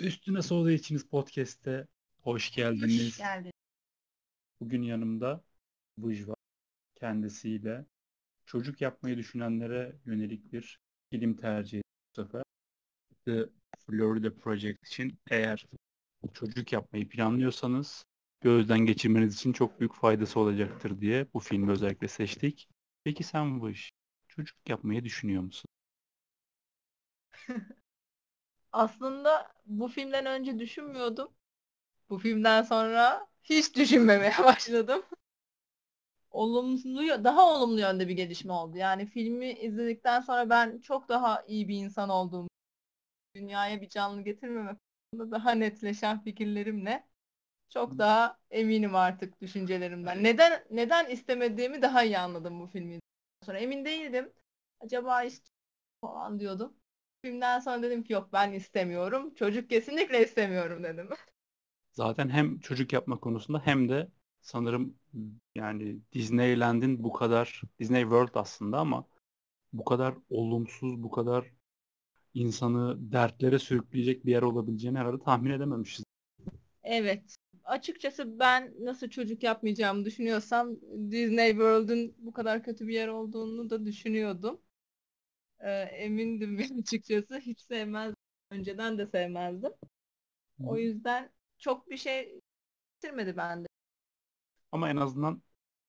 Üstüne Soğuduğu İçiniz Podcast'te hoş geldiniz. Hoş geldin. Bugün yanımda Buj var. Kendisiyle çocuk yapmayı düşünenlere yönelik bir film tercih ettik bu sefer. The Florida Project için eğer çocuk yapmayı planlıyorsanız gözden geçirmeniz için çok büyük faydası olacaktır diye bu filmi özellikle seçtik. Peki sen Buj, çocuk yapmayı düşünüyor musun? Aslında bu filmden önce düşünmüyordum. Bu filmden sonra hiç düşünmemeye başladım. Olumlu, daha olumlu yönde bir gelişme oldu. Yani filmi izledikten sonra ben çok daha iyi bir insan olduğumu, dünyaya bir canlı getirmemek konusunda daha netleşen fikirlerimle çok daha eminim artık düşüncelerimden. Neden neden istemediğimi daha iyi anladım bu filmi sonra. Emin değildim. Acaba işte falan diyordum. Filmden sonra dedim ki yok ben istemiyorum. Çocuk kesinlikle istemiyorum dedim. Zaten hem çocuk yapma konusunda hem de sanırım yani Disneyland'in bu kadar Disney World aslında ama bu kadar olumsuz, bu kadar insanı dertlere sürükleyecek bir yer olabileceğini herhalde tahmin edememişiz. Evet. Açıkçası ben nasıl çocuk yapmayacağımı düşünüyorsam Disney World'un bu kadar kötü bir yer olduğunu da düşünüyordum. Ee, emindim açıkçası. Hiç sevmezdim. Önceden de sevmezdim. O yüzden çok bir şey getirmedi bende. Ama en azından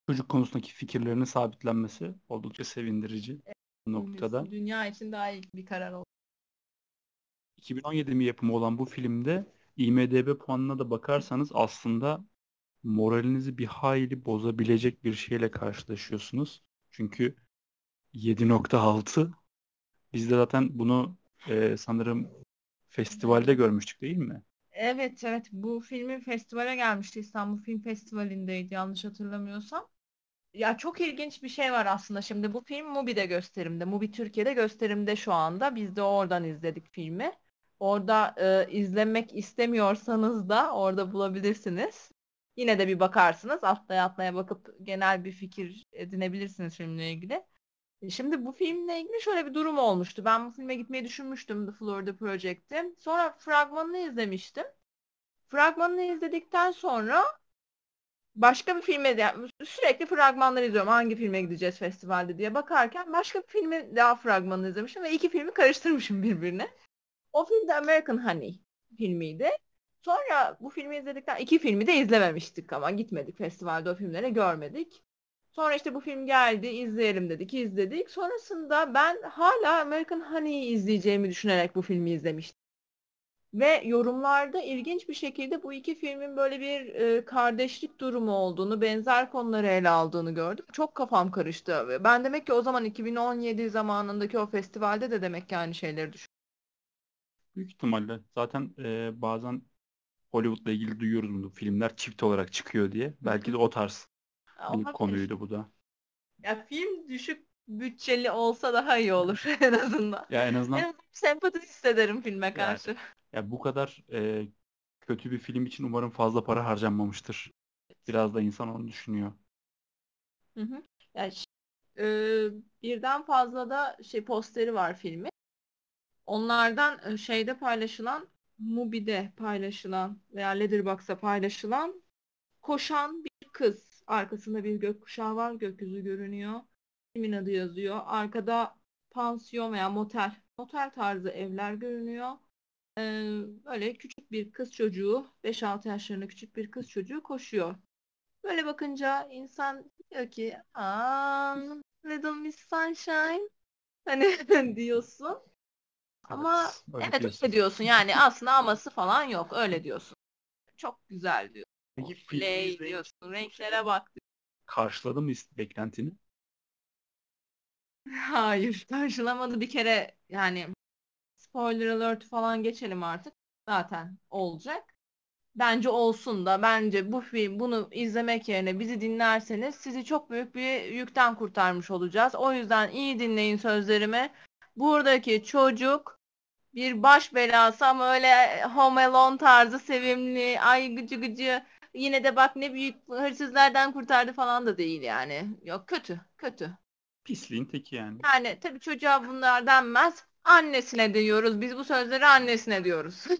çocuk konusundaki fikirlerinin sabitlenmesi oldukça sevindirici bu noktada. Dünya için daha iyi bir karar oldu. 2017 mi yapımı olan bu filmde IMDB puanına da bakarsanız aslında moralinizi bir hayli bozabilecek bir şeyle karşılaşıyorsunuz. Çünkü 7.6 biz de zaten bunu e, sanırım festivalde görmüştük değil mi? Evet evet bu filmin festivale gelmişti İstanbul Film Festivali'ndeydi yanlış hatırlamıyorsam. Ya çok ilginç bir şey var aslında şimdi bu film Mubi'de gösterimde. Mubi Türkiye'de gösterimde şu anda. Biz de oradan izledik filmi. Orada e, izlemek istemiyorsanız da orada bulabilirsiniz. Yine de bir bakarsınız. Atlaya atlaya bakıp genel bir fikir edinebilirsiniz filmle ilgili. E, şimdi bu filmle ilgili şöyle bir durum olmuştu. Ben bu filme gitmeyi düşünmüştüm The Florida Project'i. Sonra fragmanını izlemiştim. Fragmanını izledikten sonra başka bir filme yani sürekli fragmanları izliyorum. Hangi filme gideceğiz festivalde diye bakarken başka bir filmin daha fragmanını izlemişim ve iki filmi karıştırmışım birbirine. O film de American Honey filmiydi. Sonra bu filmi izledikten iki filmi de izlememiştik ama gitmedik festivalde o filmlere görmedik. Sonra işte bu film geldi izleyelim dedik izledik. Sonrasında ben hala American Honey'i izleyeceğimi düşünerek bu filmi izlemiştim. Ve yorumlarda ilginç bir şekilde bu iki filmin böyle bir e, kardeşlik durumu olduğunu, benzer konuları ele aldığını gördüm. Çok kafam karıştı. Ben demek ki o zaman 2017 zamanındaki o festivalde de demek ki aynı şeyleri düşündüm. Büyük ihtimalle. Zaten e, bazen Hollywood'la ilgili duyuyoruz bunu. Filmler çift olarak çıkıyor diye. Belki de o tarz bir konuydu bu da. Ya film düşük bütçeli olsa daha iyi olur en azından. Ya en azından, en azından sempati hissederim filme karşı. Yani, ya bu kadar e, kötü bir film için umarım fazla para harcanmamıştır. Biraz da insan onu düşünüyor. Hı hı. Yani, e, birden fazla da şey posteri var filmi. Onlardan şeyde paylaşılan, Mubi'de paylaşılan veya Letterboxd'a paylaşılan koşan bir kız. Arkasında bir gökkuşağı var, gökyüzü görünüyor. Kimin adı yazıyor. Arkada pansiyon veya motel, motel tarzı evler görünüyor. Ee, böyle küçük bir kız çocuğu, 5-6 yaşlarında küçük bir kız çocuğu koşuyor. Böyle bakınca insan diyor ki, aa, Little Miss Sunshine. Hani diyorsun. Ama evet, evet öyle diyorsun. Yani aslında aması falan yok. Öyle diyorsun. Çok güzel diyor. Peki Play diyorsun. Renklere bak. Karşıladı mı beklentini? Hayır. Karşılamadı bir kere yani spoiler alert falan geçelim artık. Zaten olacak. Bence olsun da bence bu film bunu izlemek yerine bizi dinlerseniz sizi çok büyük bir yükten kurtarmış olacağız. O yüzden iyi dinleyin sözlerimi. Buradaki çocuk bir baş belası ama öyle Home Alone tarzı sevimli, ay gıcı gıcı yine de bak ne büyük hırsızlardan kurtardı falan da değil yani. Yok kötü, kötü. Pisliğin teki yani. Yani tabii çocuğa bunlar denmez. Annesine diyoruz. Biz bu sözleri annesine diyoruz.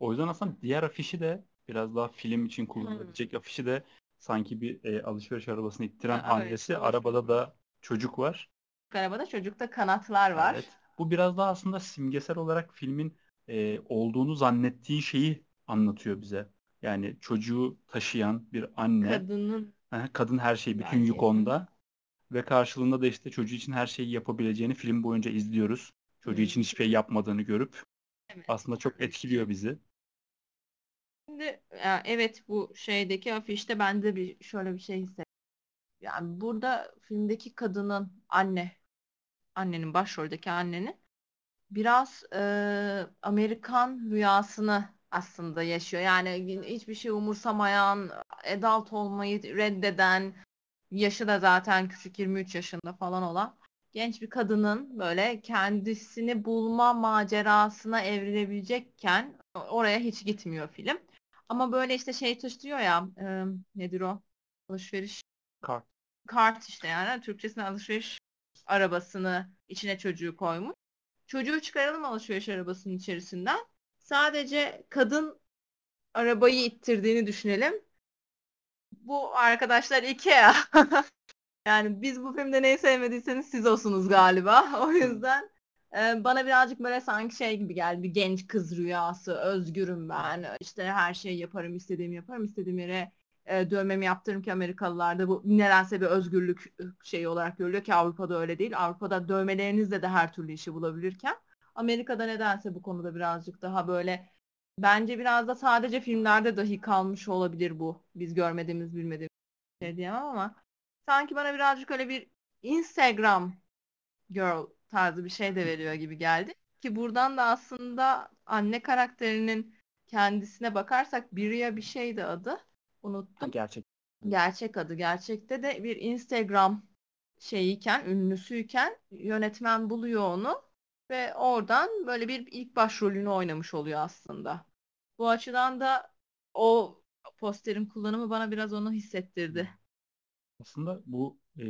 O yüzden aslında diğer afişi de biraz daha film için kullanılabilecek hmm. afişi de sanki bir e, alışveriş arabasını ittiren ha, annesi. Evet, arabada da çocuk var. Arabada çocukta kanatlar var. Evet. Bu biraz daha aslında simgesel olarak filmin e, olduğunu zannettiği şeyi anlatıyor bize. Yani çocuğu taşıyan bir anne. Kadının. Kadın her şeyi, bütün yük onda. Ve karşılığında da işte çocuğu için her şeyi yapabileceğini film boyunca izliyoruz. Çocuğu için hiçbir şey yapmadığını görüp evet. aslında çok etkiliyor bizi. Şimdi evet bu şeydeki afişte ben de bir şöyle bir şey hissettim. Yani burada filmdeki kadının anne, annenin başroldeki annenin biraz e, Amerikan rüyasını aslında yaşıyor. Yani hiçbir şey umursamayan, adult olmayı reddeden, yaşı da zaten küçük 23 yaşında falan olan genç bir kadının böyle kendisini bulma macerasına evrilebilecekken oraya hiç gitmiyor film. Ama böyle işte şey taşıyor ya e, nedir o? Alışveriş. Kart. Kart işte yani Türkçesine alışveriş arabasını içine çocuğu koymuş. Çocuğu çıkaralım alışveriş arabasının içerisinden. Sadece kadın arabayı ittirdiğini düşünelim. Bu arkadaşlar Ikea. yani biz bu filmde neyi sevmediyseniz siz olsunuz galiba. O yüzden e, bana birazcık böyle sanki şey gibi geldi. Bir genç kız rüyası. Özgürüm ben. İşte her şeyi yaparım. istediğimi yaparım. istediğim yere e, dövmemi yaptırırım ki Amerikalılarda bu nedense bir özgürlük şeyi olarak görülüyor ki Avrupa'da öyle değil. Avrupa'da dövmelerinizle de her türlü işi bulabilirken Amerika'da nedense bu konuda birazcık daha böyle bence biraz da sadece filmlerde dahi kalmış olabilir bu. Biz görmediğimiz bilmediğimiz şey diyemem ama sanki bana birazcık öyle bir Instagram girl tarzı bir şey de veriyor gibi geldi. Ki buradan da aslında anne karakterinin kendisine bakarsak Biriya bir şeydi adı. Unuttum. gerçek. Gerçek adı. Gerçekte de bir Instagram şeyiyken, ünlüsüyken yönetmen buluyor onu ve oradan böyle bir ilk başrolünü oynamış oluyor aslında. Bu açıdan da o posterin kullanımı bana biraz onu hissettirdi. Aslında bu e,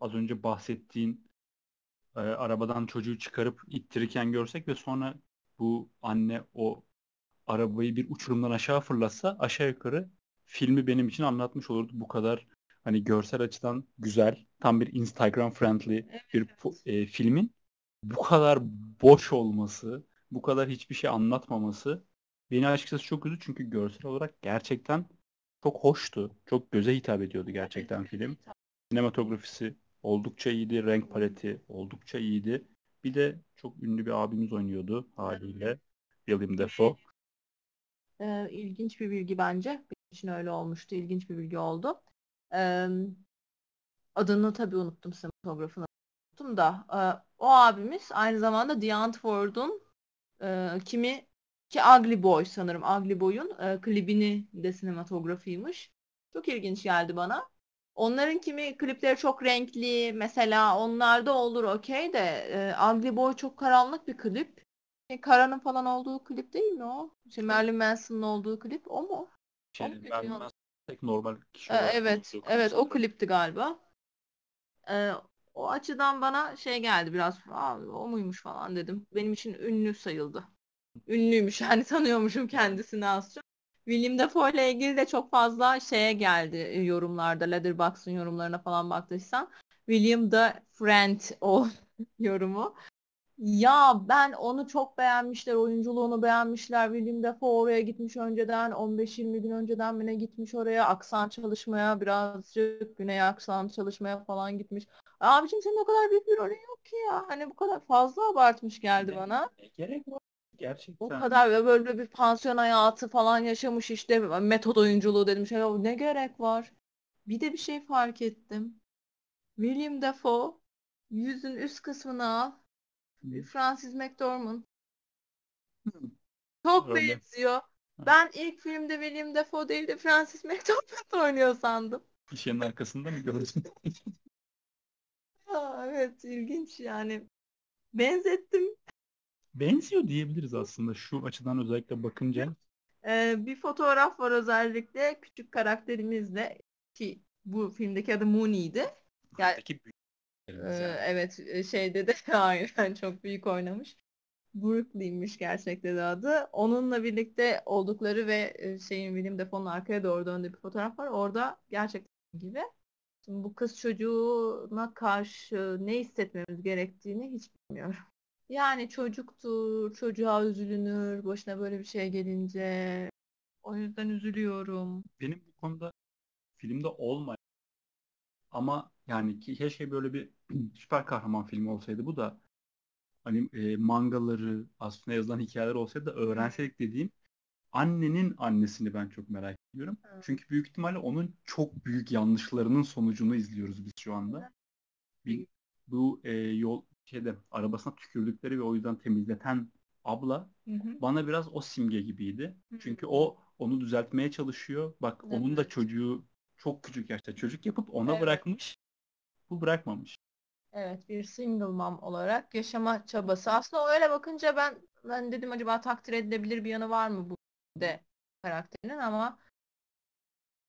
az önce bahsettiğin e, arabadan çocuğu çıkarıp ittirirken görsek ve sonra bu anne o arabayı bir uçurumdan aşağı fırlatsa aşağı yukarı filmi benim için anlatmış olurdu. Bu kadar hani görsel açıdan güzel, tam bir Instagram friendly evet, bir evet. E, filmin bu kadar boş olması, bu kadar hiçbir şey anlatmaması beni açıkçası çok üzdü çünkü görsel olarak gerçekten çok hoştu. Çok göze hitap ediyordu gerçekten film. Sinematografisi oldukça iyiydi, renk paleti oldukça iyiydi. Bir de çok ünlü bir abimiz oynuyordu haliyle. William Dafoe. Ee, ilginç bir bilgi bence. Benim için öyle olmuştu. İlginç bir bilgi oldu. Ee, adını tabii unuttum sinematografını unuttum da. E, o abimiz aynı zamanda The Antwoord'un e, kimi ki Ugly Boy sanırım. Ugly Boy'un e, klibini de sinematografiymiş. Çok ilginç geldi bana. Onların kimi klipleri çok renkli. Mesela onlarda olur okey de e, Ugly Boy çok karanlık bir klip. E, Kara'nın falan olduğu klip değil mi o? Şey, Marilyn Manson'ın olduğu klip o mu? Şey, Marilyn Manson tek normal kişi e, Evet, evet o klipti galiba. E, o açıdan bana şey geldi biraz o muymuş falan dedim. Benim için ünlü sayıldı. Ünlüymüş yani tanıyormuşum kendisini az çok. William Dafoe ile ilgili de çok fazla şeye geldi e, yorumlarda. Letterboxd'ın yorumlarına falan baktıysan. William the Friend o yorumu. Ya ben onu çok beğenmişler. Oyunculuğunu beğenmişler. William Dafoe oraya gitmiş önceden. 15-20 gün önceden mi ne gitmiş oraya. Aksan çalışmaya birazcık güney aksan çalışmaya falan gitmiş. Abicim senin o kadar büyük bir rolün yok ki ya. Hani bu kadar fazla abartmış geldi ne, bana. Ne gerek var? Gerçekten. O kadar böyle bir pansiyon hayatı falan yaşamış işte metod oyunculuğu dedim şey ne gerek var. Bir de bir şey fark ettim. William Dafoe yüzün üst kısmını al. Francis McDormand. Hmm. Çok Öyle. benziyor. Ben ilk filmde William Dafoe değil de Francis McDormand oynuyor sandım. İşin arkasında mı gördün? evet ilginç yani. Benzettim. Benziyor diyebiliriz aslında şu açıdan özellikle bakınca. Ee, bir fotoğraf var özellikle küçük karakterimizle ki bu filmdeki adı Mooney'di. Yani, ee, evet şeyde de aynen çok büyük oynamış. Brooklyn'miş gerçekte de adı. Onunla birlikte oldukları ve şeyin William Dafoe'nun arkaya doğru döndüğü bir fotoğraf var. Orada gerçekten gibi. Şimdi bu kız çocuğuna karşı ne hissetmemiz gerektiğini hiç bilmiyorum. Yani çocuktur, çocuğa üzülünür, başına böyle bir şey gelince. O yüzden üzülüyorum. Benim bu konuda filmde olmayan ama yani ki keşke böyle bir süper kahraman filmi olsaydı bu da hani e, mangaları aslında yazılan hikayeler olsaydı da öğrenseydik dediğim annenin annesini ben çok merak ediyorum. Evet. Çünkü büyük ihtimalle onun çok büyük yanlışlarının sonucunu izliyoruz biz şu anda. Bir, bu e, yol şeyde arabasına tükürdükleri ve o yüzden temizleten abla Hı hı. bana biraz o simge gibiydi. Hı. Çünkü o onu düzeltmeye çalışıyor. Bak onun da Evet. çocuğu çok küçük yaşta çocuk yapıp ona Evet. bırakmış. Bu bırakmamış. Evet, bir single mom olarak yaşama çabası. Aslında öyle bakınca ben ben dedim acaba takdir edilebilir bir yanı var mı bu de karakterinin ama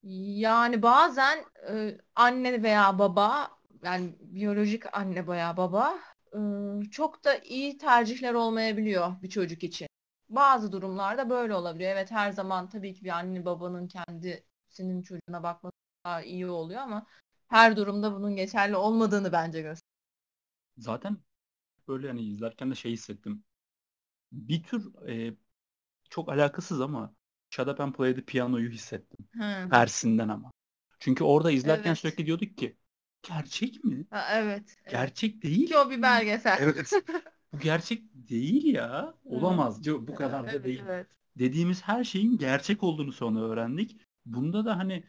yani bazen e, anne veya baba yani biyolojik anne veya baba e, çok da iyi tercihler olmayabiliyor bir çocuk için. Bazı durumlarda böyle olabiliyor. Evet her zaman tabii ki bir anne babanın kendisinin çocuğuna bakması daha iyi oluyor ama her durumda bunun geçerli olmadığını bence gösteriyor. Zaten böyle hani izlerken de şey hissettim. Bir tür e, çok alakasız ama Shut Up and Play the Piano'yu hissettim. Hı. Tersinden ama. Çünkü orada izlerken Evet. sürekli diyorduk ki gerçek mi? Ha, evet. evet. Gerçek değil. Ki o bir belgesel. Evet. Bu gerçek değil ya. Olamaz. Bu bu kadar da Evet, değil. evet. dediğimiz her şeyin gerçek olduğunu sonra öğrendik. Bunda da hani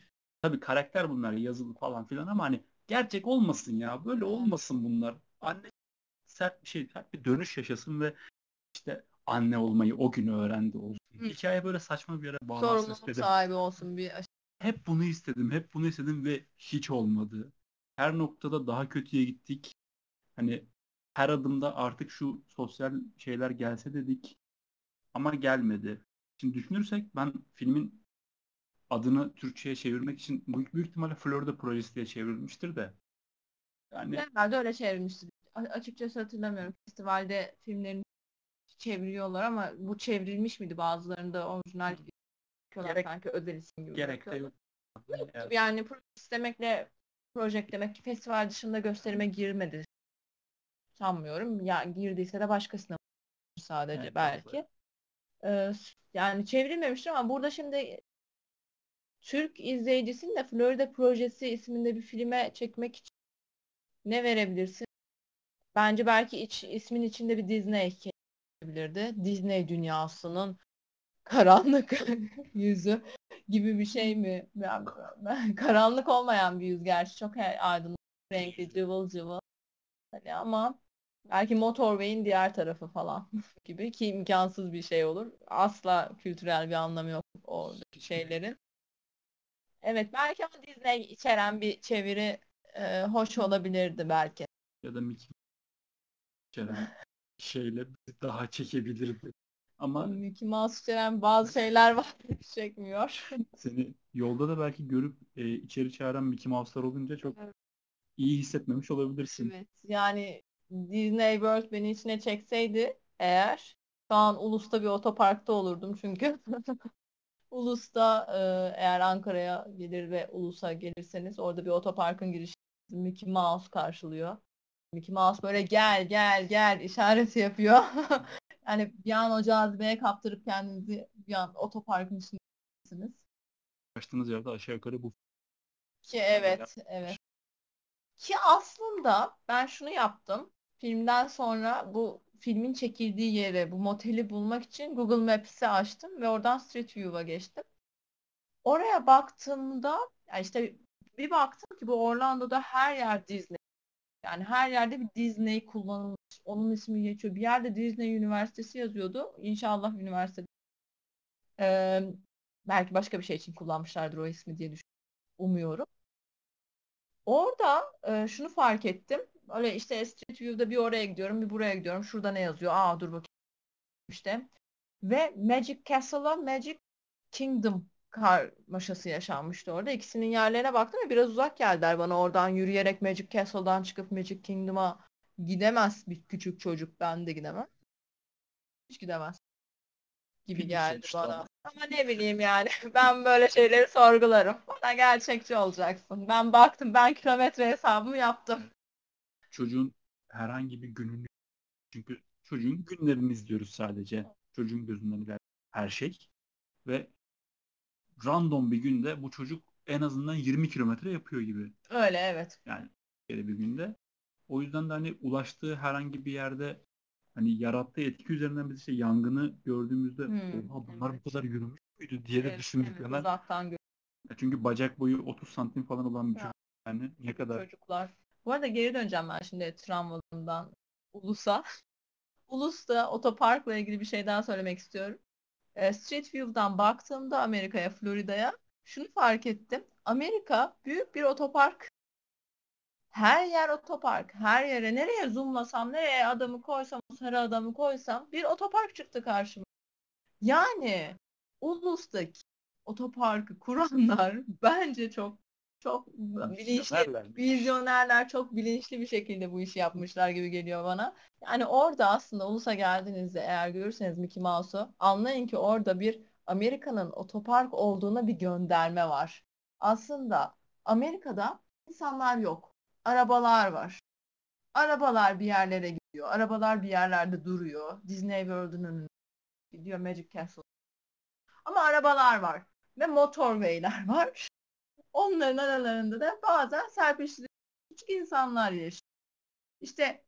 tabii karakter bunlar yazılı falan filan ama hani gerçek olmasın ya. Böyle olmasın bunlar. Anne sert bir şey, sert bir dönüş yaşasın ve işte anne olmayı o gün öğrendi olsun. Hı. Hikaye böyle saçma bir yere bağlansın Sorumluluk istedim. sahibi olsun bir Hep bunu istedim, hep bunu istedim ve hiç olmadı. Her noktada daha kötüye gittik. Hani her adımda artık şu sosyal şeyler gelse dedik ama gelmedi. Şimdi düşünürsek ben filmin adını Türkçe'ye çevirmek için büyük, büyük ihtimalle Florida Projesi diye çevrilmiştir de. Yani Herhalde öyle çevrilmiştir. A- açıkçası hatırlamıyorum. Festivalde filmlerini çeviriyorlar ama bu çevrilmiş miydi bazılarında orijinal Gerek- sanki özel isim gibi gerek de yok. Evet. Yani proje istemekle proje demek ki festival dışında gösterime girmedi. Sanmıyorum. Ya girdiyse de başkasına sadece Evet, belki. Ee, yani çevrilmemiştir ama burada şimdi Türk izleyicisini de Florida Projesi isminde bir filme çekmek için ne verebilirsin? Bence belki iç, ismin içinde bir Disney gelebilirdi. Disney dünyasının karanlık yüzü gibi bir şey mi? Ben- karanlık olmayan bir yüz gerçi çok aydınlık, renkli, cıvıl cıvıl. Hani ama belki Motorway'in diğer tarafı falan gibi ki imkansız bir şey olur. Asla kültürel bir anlamı yok o şeylerin. Evet belki ama Disney içeren bir çeviri e, hoş olabilirdi belki. Ya da Mickey içeren şeyle daha çekebilirdi. Ama Mickey Mouse içeren bazı şeyler var çekmiyor. seni yolda da belki görüp e, içeri çağıran Mickey Mouse'lar olunca çok Evet. iyi hissetmemiş olabilirsin. Evet. Yani Disney World beni içine çekseydi eğer şu an Ulus'ta bir otoparkta olurdum çünkü. Ulus'ta e, eğer Ankara'ya gelir ve Ulus'a gelirseniz orada bir otoparkın girişi Mickey Mouse karşılıyor. Mickey Mouse böyle gel gel gel işareti yapıyor. Yani bir an o cazibeye kaptırıp kendinizi bir an otoparkın içindesiniz. Açtığınız yerde aşağı yukarı bu Ki evet, evet. Ki aslında ben şunu yaptım. Filmden sonra bu filmin çekildiği yere, bu moteli bulmak için Google Maps'i açtım ve oradan Street View'a geçtim. Oraya baktığımda yani işte bir baktım ki bu Orlando'da her yer Disney. Yani her yerde bir Disney kullanılmış. Onun ismi geçiyor. Bir yerde Disney Üniversitesi yazıyordu. İnşallah üniversite. Ee, belki başka bir şey için kullanmışlardır o ismi diye düşünüyorum. Umuyorum. Orada e, şunu fark ettim. Öyle işte Street View'da bir oraya gidiyorum, bir buraya gidiyorum. Şurada ne yazıyor? Aa dur bakayım işte. Ve Magic Castle'a Magic Kingdom karmaşası yaşanmıştı orada. İkisinin yerlerine baktım ve biraz uzak geldiler bana. Oradan yürüyerek Magic Castle'dan çıkıp Magic Kingdom'a gidemez bir küçük çocuk. Ben de gidemem. hiç gidemez gibi Film geldi sonuçta bana. ama. Ama ne bileyim yani ben böyle şeyleri sorgularım. Bana gerçekçi olacaksın. Ben baktım ben kilometre hesabımı yaptım. Çocuğun herhangi bir gününü çünkü çocuğun günlerini izliyoruz sadece. Çocuğun gözünden iler her şey. Ve random bir günde bu çocuk en azından 20 kilometre yapıyor gibi. Öyle evet. Yani bir günde. O yüzden de hani ulaştığı herhangi bir yerde hani yarattığı etki üzerinden biz işte yangını gördüğümüzde Hmm, oha bunlar evet. bu kadar yürümüş müydü diye de Evet, düşündük evet, hemen. uzaktan gör- Çünkü bacak boyu 30 santim falan olan bir Ya. çocuk yani ne kadar çocuklar. Bu arada geri döneceğim ben şimdi travmalarımdan Ulus'a. Ulus'ta otoparkla ilgili bir şey daha söylemek istiyorum. E, Street View'dan baktığımda Amerika'ya, Florida'ya şunu fark ettim. Amerika büyük bir otopark. Her yer otopark. Her yere nereye zoomlasam, nereye adamı koysam, sarı adamı koysam bir otopark çıktı karşıma. Yani Ulus'taki otoparkı kuranlar bence çok çok bilinçli Vizyonerler. çok bilinçli bir şekilde bu işi yapmışlar gibi geliyor bana. Yani orada aslında Ulus'a geldiğinizde eğer görürseniz Mickey Mouse'u anlayın ki orada bir Amerika'nın otopark olduğuna bir gönderme var. Aslında Amerika'da insanlar yok. Arabalar var. Arabalar bir yerlere gidiyor. Arabalar bir yerlerde duruyor. Disney World'un önünde gidiyor Magic Castle. Ama arabalar var. Ve motorway'ler var. Onların aralarında da bazen serpiştirilen küçük insanlar yaşıyor. İşte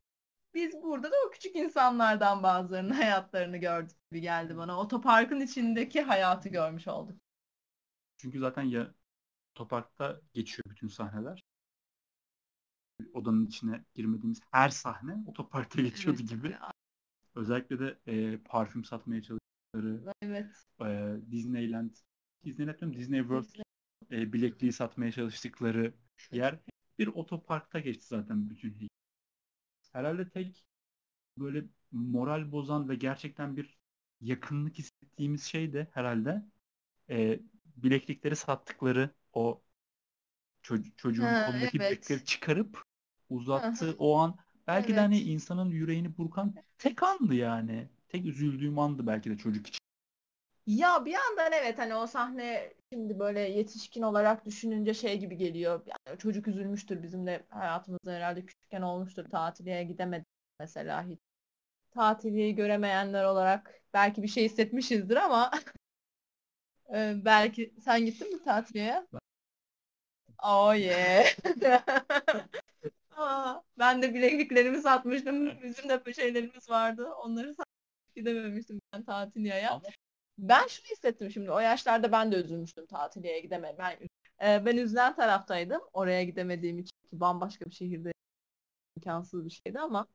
biz burada da o küçük insanlardan bazılarının hayatlarını gördük gibi geldi bana. Otoparkın içindeki hayatı görmüş olduk. Çünkü zaten ya otoparkta geçiyor bütün sahneler. Odanın içine girmediğimiz her sahne otoparkta geçiyordu Evet, gibi. Özellikle de e, parfüm satmaya çalıştıkları Evet. e, Disneyland Disneyland diyorum Disney World e, bilekliği satmaya çalıştıkları yer bir otoparkta geçti zaten bütün hikaye. Herhalde tek böyle moral bozan ve gerçekten bir yakınlık hissettiğimiz şey de herhalde e, bileklikleri sattıkları o ço- çocuğun Ha, kolundaki evet. bileklikleri çıkarıp uzattığı Aha. o an belki de hani Evet. insanın yüreğini burkan tek andı yani. Tek üzüldüğüm andı belki de çocuk için. Ya bir yandan evet hani o sahne şimdi böyle yetişkin olarak düşününce şey gibi geliyor. Yani çocuk üzülmüştür bizim de hayatımızda herhalde küçükken olmuştur. Tatiliye gidemedik mesela hiç. Tatiliyi göremeyenler olarak belki bir şey hissetmişizdir ama e, belki sen gittin mi tatiliye? Oh yeah. Aa, ben de bilekliklerimi satmıştım. Bizim de şeylerimiz vardı. Onları satmıştım. Gidememiştim ben tatiliye. Ama Ben şunu hissettim şimdi. O yaşlarda ben de üzülmüştüm tatiliye gidemedim. Ben, e, ben üzülen taraftaydım. Oraya gidemediğim için ki bambaşka bir şehirde imkansız bir şeydi ama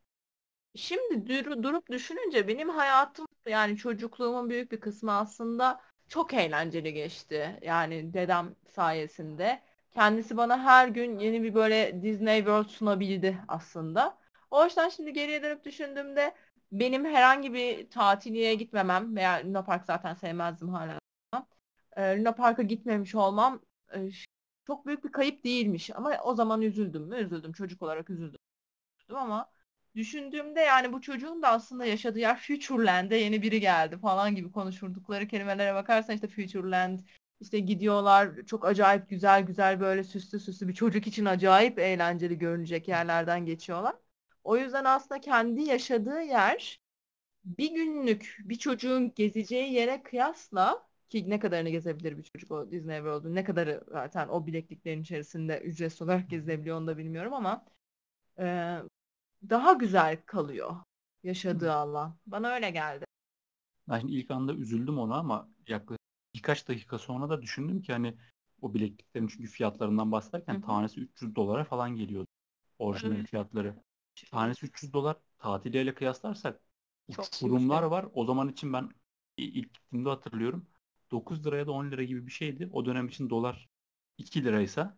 şimdi dur- durup düşününce benim hayatım yani çocukluğumun büyük bir kısmı aslında çok eğlenceli geçti. Yani dedem sayesinde. Kendisi bana her gün yeni bir böyle Disney World sunabildi aslında. O yüzden şimdi geriye dönüp düşündüğümde benim herhangi bir tatiliye gitmemem veya Luna Park zaten sevmezdim hala. E, Luna Park'a gitmemiş olmam e, çok büyük bir kayıp değilmiş. Ama o zaman üzüldüm mü? Üzüldüm. Çocuk olarak üzüldüm ama düşündüğümde yani bu çocuğun da aslında yaşadığı yer Futureland'e yeni biri geldi falan gibi konuşurdukları kelimelere bakarsan işte Futureland işte gidiyorlar çok acayip güzel güzel böyle süslü süslü bir çocuk için acayip eğlenceli görünecek yerlerden geçiyorlar. O yüzden aslında kendi yaşadığı yer bir günlük bir çocuğun gezeceği yere kıyasla ki ne kadarını gezebilir bir çocuk o Disney World'un ne kadarı zaten o bilekliklerin içerisinde ücretsiz olarak gezebiliyor onu da bilmiyorum ama e, daha güzel kalıyor yaşadığı alan. Bana öyle geldi. Ben şimdi ilk anda üzüldüm ona ama yaklaşık birkaç dakika sonra da düşündüm ki hani o bilekliklerin çünkü fiyatlarından bahsederken Hı tanesi 300 dolara falan geliyordu. Orijinal fiyatları. Tanesi 300 dolar tatiliyle kıyaslarsak Çok uçurumlar yüksek. var. O zaman için ben ilk gittiğimde hatırlıyorum. 9 liraya da 10 lira gibi bir şeydi. O dönem için dolar 2 liraysa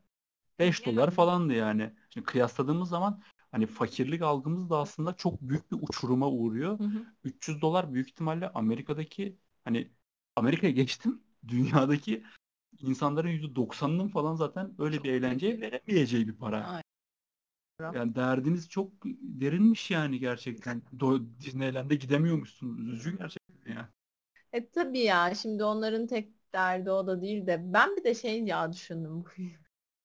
5 dolar falandı yani. Şimdi kıyasladığımız zaman hani fakirlik algımız da aslında çok büyük bir uçuruma uğruyor. Hı hı. 300 dolar büyük ihtimalle Amerika'daki hani Amerika'ya geçtim. Dünyadaki insanların %90'ının falan zaten öyle Çok bir eğlenceye veremeyeceği bir para. Aynen. Yani derdiniz çok derinmiş yani gerçekten. Do- Disneyland'e gidemiyormuşsunuz. Üzücü gerçekten ya. E tabii ya şimdi onların tek derdi o da değil de ben bir de şey ya düşündüm.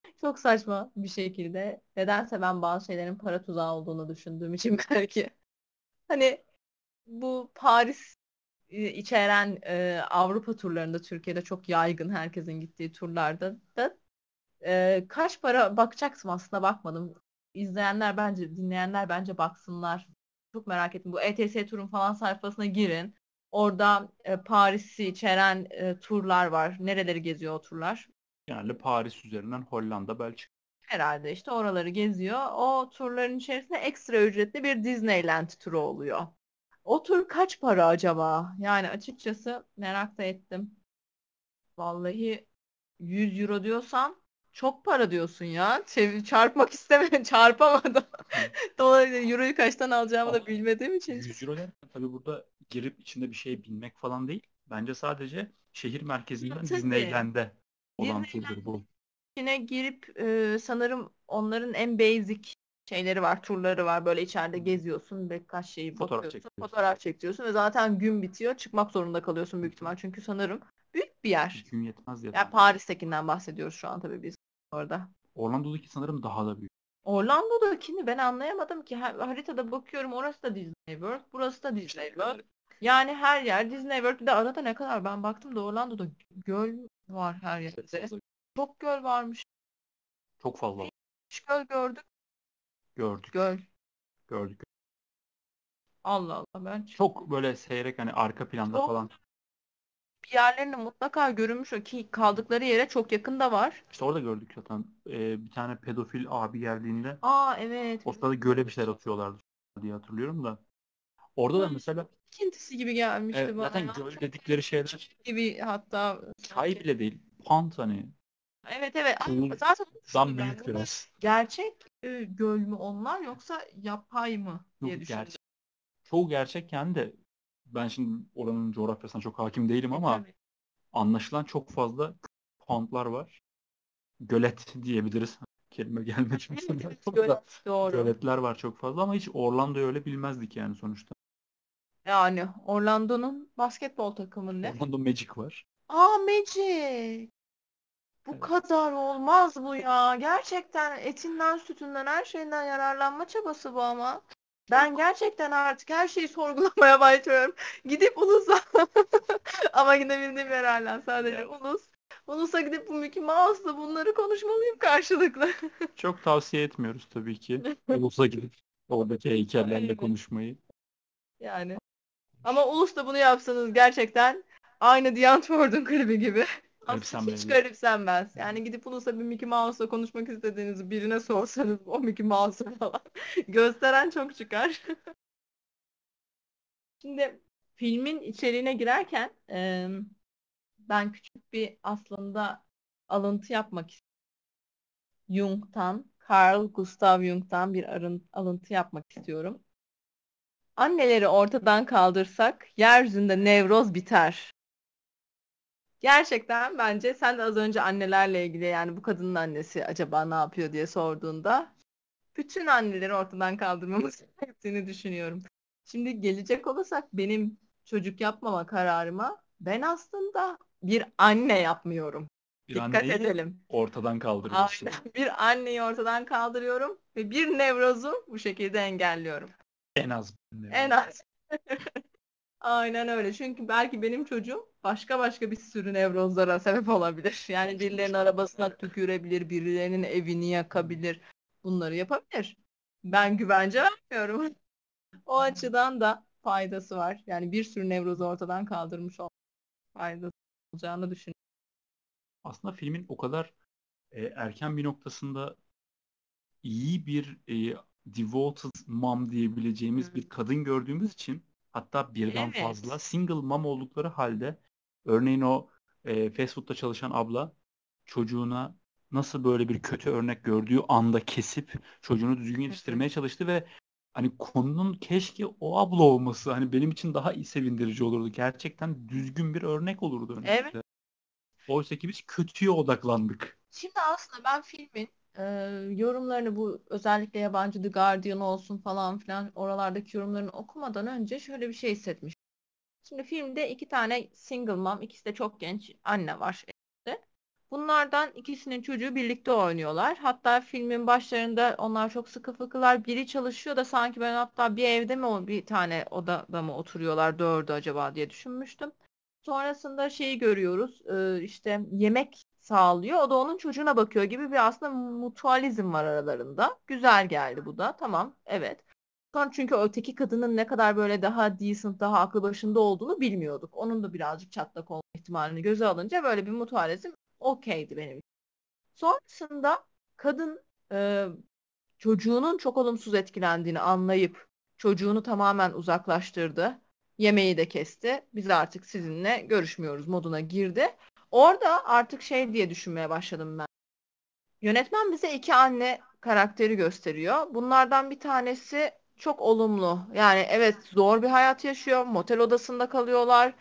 Çok saçma bir şekilde. Nedense ben bazı şeylerin para tuzağı olduğunu düşündüğüm için belki. Hani bu Paris e, içeren e, Avrupa turlarında Türkiye'de çok yaygın herkesin gittiği turlarda da e, kaç para bakacaksın aslında bakmadım. İzleyenler bence dinleyenler bence baksınlar. Çok merak ettim. Bu ETS turun falan sayfasına girin. Orada e, Paris'i içeren e, turlar var. Nereleri geziyor o turlar? Genelde Paris üzerinden Hollanda, Belçika. Herhalde işte oraları geziyor. O turların içerisinde ekstra ücretli bir Disneyland turu oluyor. O tur kaç para acaba? Yani açıkçası merak da ettim. Vallahi 100 euro diyorsan çok para diyorsun ya. Çev- çarpmak istemedim. Çarpamadım. Dolayısıyla euroyu kaçtan alacağımı da Ama bilmediğim için. 100 euro derken tabii burada girip içinde bir şey bilmek falan değil. Bence sadece şehir merkezinden Tabii. Disneyland'e olan turdur bu. içine girip e, sanırım onların en basic şeyleri var, turları var. Böyle içeride geziyorsun, birkaç şeyi Fotoğraf bakıyorsun, çektiriyorsun. fotoğraf çektiriyorsun ve zaten gün bitiyor. Çıkmak zorunda kalıyorsun büyük ihtimal. Çünkü sanırım büyük bir yer. Gün yetmez diye. Yani Paris'tekinden bahsediyoruz şu an tabii biz orada. Orlando'daki sanırım daha da büyük. Orlando'dakini ben anlayamadım ki. Ha- Haritada bakıyorum orası da Disney World, burası da Disney World. Yani her yer Disney World. Bir de arada ne kadar ben baktım da Orlando'da göl var her yerde. Çok göl varmış. Çok fazla. Hiç göl gördük. gördük. Göl. Gördük. Allah Allah ben Çok böyle seyrek hani arka planda Çok- falan. Bir yerlerinde mutlaka görünmüş o ki kaldıkları yere çok yakında var. İşte orada gördük zaten. Ee, bir tane pedofil abi geldiğinde Aa evet. o sırada göle bir şeyler atıyorlardı diye hatırlıyorum da. Orada da mesela İkintisi gibi gelmişti evet, bana. zaten göl dedikleri şeyler gibi hatta. çay bile değil. Pant hani. Evet evet. Ay, zaten ben büyük bunu. biraz. Gerçek e, göl mü onlar yoksa yapay mı diye Yok, düşündüm. gerçek. Çoğu gerçek yani de ben şimdi oranın coğrafyasına çok hakim değilim ama tabii. anlaşılan çok fazla pantlar var. Gölet diyebiliriz. Kelime gelmedi Evet, şimdi evet, da. gölet, doğru. Göletler var çok fazla ama hiç Orlando'yu öyle bilmezdik yani sonuçta. Yani Orlando'nun basketbol takımı ne? Orlando Magic var. Aa Magic. Bu Evet. kadar olmaz bu ya. Gerçekten etinden, sütünden, her şeyinden yararlanma çabası bu ama. Ben gerçekten artık her şeyi sorgulamaya başlıyorum. Gidip Ulus'a ama gidebildiğim yer hala sadece Ulus. Ulus'a gidip bu Mickey Mouse'la bunları konuşmalıyım karşılıklı. Çok tavsiye etmiyoruz tabii ki. Ulus'a gidip oradaki heykellerle Evet. konuşmayı. Yani. Ama Ulus'ta bunu yapsanız gerçekten aynı Diane Ford'un klibi gibi. Aslında hiç garipsenmez. Yani gidip Ulus'a bir Mickey Mouse'la konuşmak istediğinizi birine sorsanız o Mickey Mouse'u falan gösteren çok çıkar. Şimdi filmin içeriğine girerken e, ben küçük bir aslında alıntı yapmak istiyorum. Jung'tan, Carl Gustav Jung'tan bir arın, alıntı yapmak istiyorum. Anneleri ortadan kaldırsak yeryüzünde nevroz biter. Gerçekten bence sen de az önce annelerle ilgili yani bu kadının annesi acaba ne yapıyor diye sorduğunda bütün anneleri ortadan kaldırmamız gerektiğini düşünüyorum. Şimdi gelecek olursak benim çocuk yapmama kararıma ben aslında bir anne yapmıyorum. Bir Dikkat edelim. ortadan kaldırıyorsun. Aynen. Bir anneyi ortadan kaldırıyorum ve bir nevrozu bu şekilde engelliyorum. En az. En az. Aynen öyle. Çünkü belki benim çocuğum başka başka bir sürü nevrozlara sebep olabilir. Yani birilerinin arabasına tükürebilir, birilerinin evini yakabilir. Bunları yapabilir. Ben güvence vermiyorum. O açıdan da faydası var. Yani bir sürü nevrozu ortadan kaldırmış ol faydası olacağını düşünüyorum. Aslında filmin o kadar e, erken bir noktasında iyi bir e, devoted mom diyebileceğimiz Hı. bir kadın gördüğümüz için hatta birden Evet. fazla single mom oldukları halde örneğin o e, fast food'da çalışan abla çocuğuna nasıl böyle bir kötü örnek gördüğü anda kesip çocuğunu düzgün yetiştirmeye çalıştı ve hani konunun keşke o abla olması hani benim için daha iyi sevindirici olurdu. Gerçekten düzgün bir örnek olurdu önümüzde. Evet. Oysa ki biz kötüye odaklandık. Şimdi aslında ben filmin e, yorumlarını bu özellikle yabancı The Guardian olsun falan filan oralardaki yorumlarını okumadan önce şöyle bir şey hissetmiş. Şimdi filmde iki tane single mom, ikisi de çok genç anne var. Bunlardan ikisinin çocuğu birlikte oynuyorlar. Hatta filmin başlarında onlar çok sıkı fıkılar. Biri çalışıyor da sanki ben hatta bir evde mi bir tane odada mı oturuyorlar dördü acaba diye düşünmüştüm. Sonrasında şeyi görüyoruz. E, işte yemek sağlıyor. O da onun çocuğuna bakıyor gibi bir aslında mutualizm var aralarında. Güzel geldi bu da. Tamam. Evet. Çünkü öteki kadının ne kadar böyle daha decent, daha aklı başında olduğunu bilmiyorduk. Onun da birazcık çatlak olma ihtimalini göze alınca böyle bir mutualizm okeydi benim için. Sonrasında kadın e, çocuğunun çok olumsuz etkilendiğini anlayıp çocuğunu tamamen uzaklaştırdı. Yemeği de kesti. Biz artık sizinle görüşmüyoruz moduna girdi. Orada artık şey diye düşünmeye başladım ben. Yönetmen bize iki anne karakteri gösteriyor. Bunlardan bir tanesi çok olumlu. Yani evet zor bir hayat yaşıyor. Motel odasında kalıyorlar.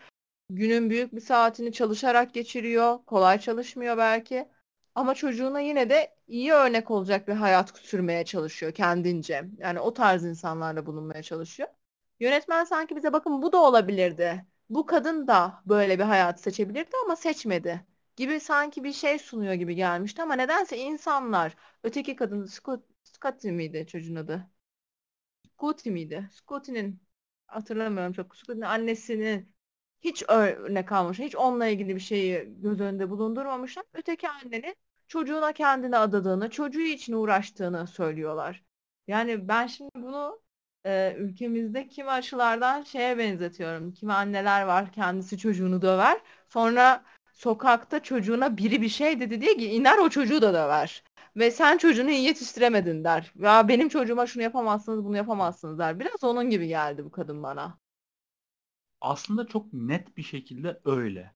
Günün büyük bir saatini çalışarak geçiriyor. Kolay çalışmıyor belki. Ama çocuğuna yine de iyi örnek olacak bir hayat sürmeye çalışıyor kendince. Yani o tarz insanlarla bulunmaya çalışıyor. Yönetmen sanki bize bakın bu da olabilirdi. Bu kadın da böyle bir hayat seçebilirdi ama seçmedi gibi sanki bir şey sunuyor gibi gelmişti ama nedense insanlar öteki kadın Scott, Scotty miydi çocuğun adı? Scotty miydi? Scotty'nin hatırlamıyorum çok. Scotty'nin annesinin hiç örnek almış. Hiç onunla ilgili bir şeyi göz önünde bulundurmamışlar. Öteki annenin çocuğuna kendini adadığını, çocuğu için uğraştığını söylüyorlar. Yani ben şimdi bunu e, ülkemizde kimi aşılardan şeye benzetiyorum. Kimi anneler var kendisi çocuğunu döver. Sonra sokakta çocuğuna biri bir şey dedi diye iner o çocuğu da döver. Ve sen çocuğunu iyi yetiştiremedin der. Ya benim çocuğuma şunu yapamazsınız bunu yapamazsınız der. Biraz onun gibi geldi bu kadın bana. Aslında çok net bir şekilde öyle.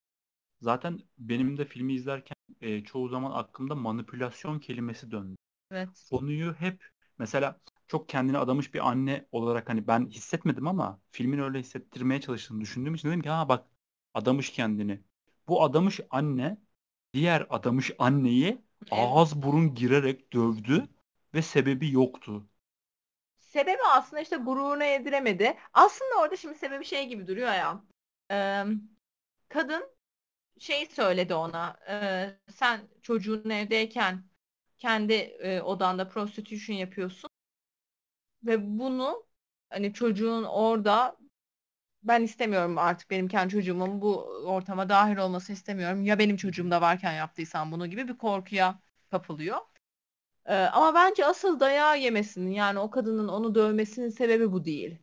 Zaten benim de filmi izlerken e, çoğu zaman aklımda manipülasyon kelimesi döndü. Evet. Konuyu hep mesela çok kendini adamış bir anne olarak hani ben hissetmedim ama filmin öyle hissettirmeye çalıştığını düşündüğüm için dedim ki ha bak adamış kendini. Bu adamış anne diğer adamış anneyi ağız burun girerek dövdü ve sebebi yoktu. Sebebi aslında işte gururuna yediremedi. Aslında orada şimdi sebebi şey gibi duruyor ya. Ee, kadın şey söyledi ona. E, sen çocuğun evdeyken kendi e, odanda prostitution yapıyorsun. Ve bunu hani çocuğun orada ben istemiyorum artık benim kendi çocuğumun bu ortama dahil olması istemiyorum. Ya benim çocuğum da varken yaptıysan bunu gibi bir korkuya kapılıyor. Ee, ama bence asıl dayağı yemesinin yani o kadının onu dövmesinin sebebi bu değil.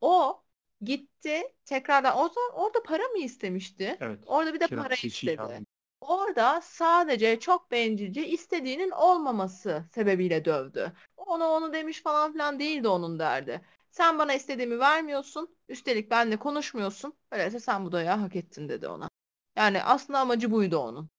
O gitti tekrardan o zaman orada para mı istemişti? Evet. Orada bir de para istedi. Orada sadece çok bencilce istediğinin olmaması sebebiyle dövdü. Ona onu demiş falan filan değildi onun derdi. Sen bana istediğimi vermiyorsun. Üstelik benimle konuşmuyorsun. Öyleyse sen bu dayağı hak ettin dedi ona. Yani aslında amacı buydu onun.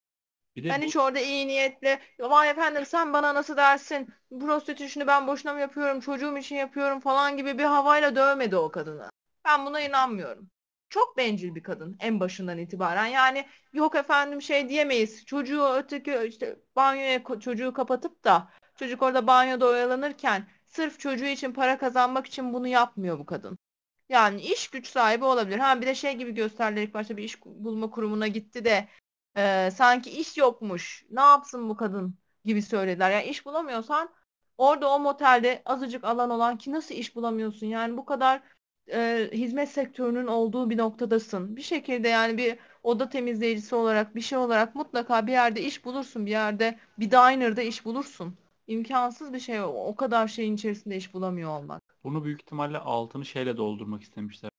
Bir de ben bu... hiç orada iyi niyetle vay efendim sen bana nasıl dersin prostitüsyonu ben boşuna mı yapıyorum çocuğum için yapıyorum falan gibi bir havayla dövmedi o kadını. Ben buna inanmıyorum. Çok bencil bir kadın en başından itibaren. Yani yok efendim şey diyemeyiz. Çocuğu öteki işte banyoya çocuğu kapatıp da çocuk orada banyoda oyalanırken sırf çocuğu için para kazanmak için bunu yapmıyor bu kadın. Yani iş güç sahibi olabilir. Ha bir de şey gibi gösterdiler ilk başta bir iş bulma kurumuna gitti de e, sanki iş yokmuş. Ne yapsın bu kadın gibi söylediler. Yani iş bulamıyorsan orada o motelde azıcık alan olan ki nasıl iş bulamıyorsun? Yani bu kadar e, hizmet sektörünün olduğu bir noktadasın. Bir şekilde yani bir oda temizleyicisi olarak bir şey olarak mutlaka bir yerde iş bulursun. Bir yerde bir diner'da iş bulursun. İmkansız bir şey o kadar şeyin içerisinde iş bulamıyor olmak. Bunu büyük ihtimalle altını şeyle doldurmak istemişler.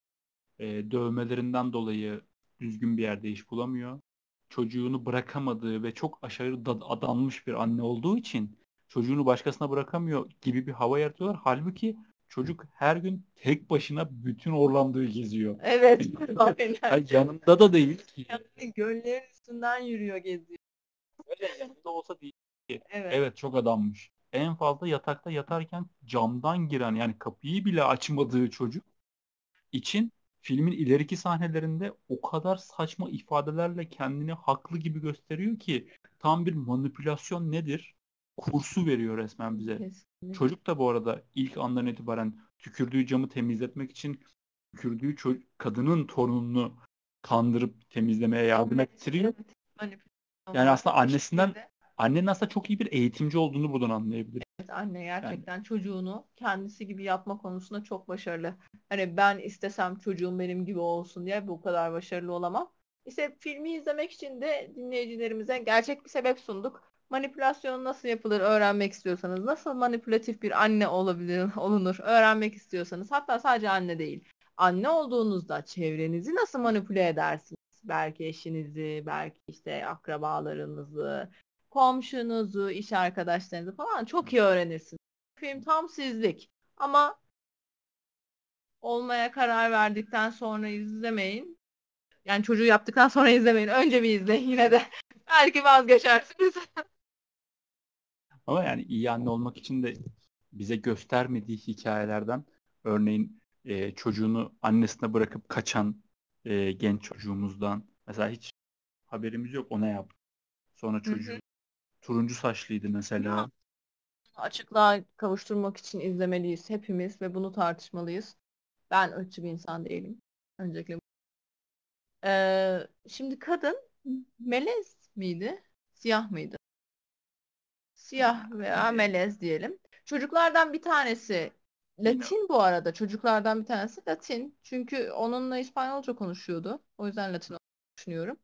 E, dövmelerinden dolayı düzgün bir yerde iş bulamıyor. Çocuğunu bırakamadığı ve çok aşırı adanmış bir anne olduğu için çocuğunu başkasına bırakamıyor gibi bir hava yaratıyorlar. Halbuki Çocuk her gün tek başına bütün Orlando'yu geziyor. Evet. yani yanında da değil. Yani göllerin üstünden yürüyor geziyor. Öyle yanında olsa değil. Evet. evet çok adammış. En fazla yatakta yatarken camdan giren yani kapıyı bile açmadığı çocuk için filmin ileriki sahnelerinde o kadar saçma ifadelerle kendini haklı gibi gösteriyor ki tam bir manipülasyon nedir? kursu veriyor resmen bize. Kesinlikle. Çocuk da bu arada ilk andan itibaren tükürdüğü camı temizletmek için tükürdüğü ço- kadının torununu kandırıp temizlemeye yardım ettiriyor. Evet, manipülasyon Yani aslında annesinden. Annenin aslında çok iyi bir eğitimci olduğunu buradan anlayabilir. Evet, anne gerçekten çocuğunu kendisi gibi yapma konusunda çok başarılı. Hani ben istesem çocuğum benim gibi olsun diye bu kadar başarılı olamam. İşte filmi izlemek için de dinleyicilerimize gerçek bir sebep sunduk. Manipülasyon nasıl yapılır öğrenmek istiyorsanız, nasıl manipülatif bir anne olabilir, olunur öğrenmek istiyorsanız, hatta sadece anne değil, anne olduğunuzda çevrenizi nasıl manipüle edersiniz? Belki eşinizi, belki işte akrabalarınızı, komşunuzu, iş arkadaşlarınızı falan çok iyi öğrenirsiniz. Film tam sizlik ama olmaya karar verdikten sonra izlemeyin. Yani çocuğu yaptıktan sonra izlemeyin. Önce bir izleyin yine de. Belki vazgeçersiniz. Ama yani iyi anne olmak için de bize göstermediği hikayelerden örneğin e, çocuğunu annesine bırakıp kaçan e, genç çocuğumuzdan mesela hiç haberimiz yok ona yaptı. Sonra çocuğu turuncu saçlıydı mesela. Açıklığa kavuşturmak için izlemeliyiz hepimiz ve bunu tartışmalıyız. Ben ırkçı bir insan değilim. Öncelikle. Ee, şimdi kadın melez miydi? Siyah mıydı? Siyah veya melez diyelim. Çocuklardan bir tanesi Latin bu arada. Çocuklardan bir tanesi Latin. Çünkü onunla İspanyolca konuşuyordu. O yüzden Latin olduğunu düşünüyorum.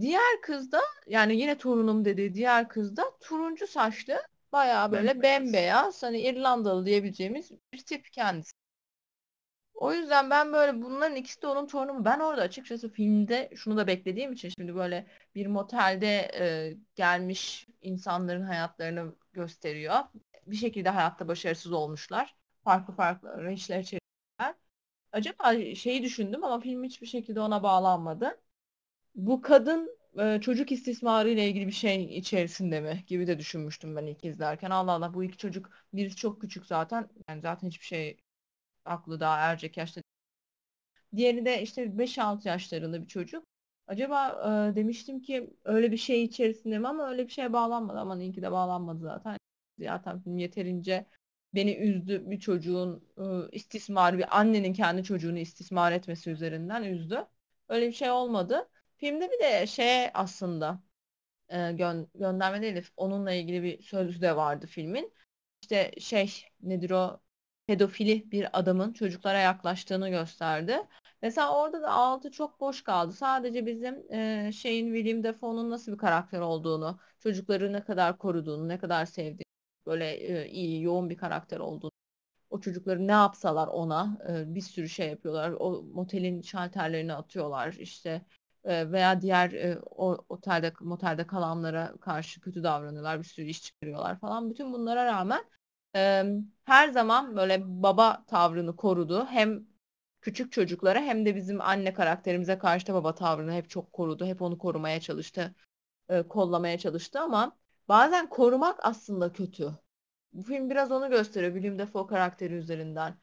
Diğer kız da yani yine torunum dediği diğer kız da turuncu saçlı bayağı böyle bembeyaz hani İrlandalı diyebileceğimiz bir tip kendisi. O yüzden ben böyle bunların ikisi de onun torunumu. Ben orada açıkçası filmde şunu da beklediğim için şimdi böyle bir motelde e, gelmiş insanların hayatlarını gösteriyor. Bir şekilde hayatta başarısız olmuşlar. Farklı farklı arayışlar içerisinde. Acaba şeyi düşündüm ama film hiçbir şekilde ona bağlanmadı. Bu kadın e, çocuk istismarı ile ilgili bir şey içerisinde mi gibi de düşünmüştüm ben ilk izlerken. Allah Allah bu iki çocuk birisi çok küçük zaten. Yani zaten hiçbir şey aklı daha ercek yaşta. Diğeri de işte 5-6 yaşlarında bir çocuk. Acaba e, demiştim ki öyle bir şey içerisinde mi ama öyle bir şeye bağlanmadı. Ama iyi de bağlanmadı zaten. Zaten film yeterince beni üzdü bir çocuğun e, istismarı, bir annenin kendi çocuğunu istismar etmesi üzerinden üzdü. Öyle bir şey olmadı. Filmde bir de şey aslında e, gö gönderme değil onunla ilgili bir sözü de vardı filmin. İşte şey nedir o pedofili bir adamın çocuklara yaklaştığını gösterdi. Mesela orada da altı çok boş kaldı. Sadece bizim e, şeyin William Dafoe'nun nasıl bir karakter olduğunu, çocukları ne kadar koruduğunu, ne kadar sevdiğini, böyle e, iyi, yoğun bir karakter olduğunu, o çocukları ne yapsalar ona e, bir sürü şey yapıyorlar. O motelin şalterlerini atıyorlar işte veya diğer o otelde motelde kalanlara karşı kötü davranıyorlar, bir sürü iş çıkarıyorlar falan. Bütün bunlara rağmen her zaman böyle baba tavrını korudu. Hem küçük çocuklara hem de bizim anne karakterimize karşı da baba tavrını hep çok korudu. Hep onu korumaya çalıştı, kollamaya çalıştı ama bazen korumak aslında kötü. Bu film biraz onu gösteriyor Willem Dafoe karakteri üzerinden.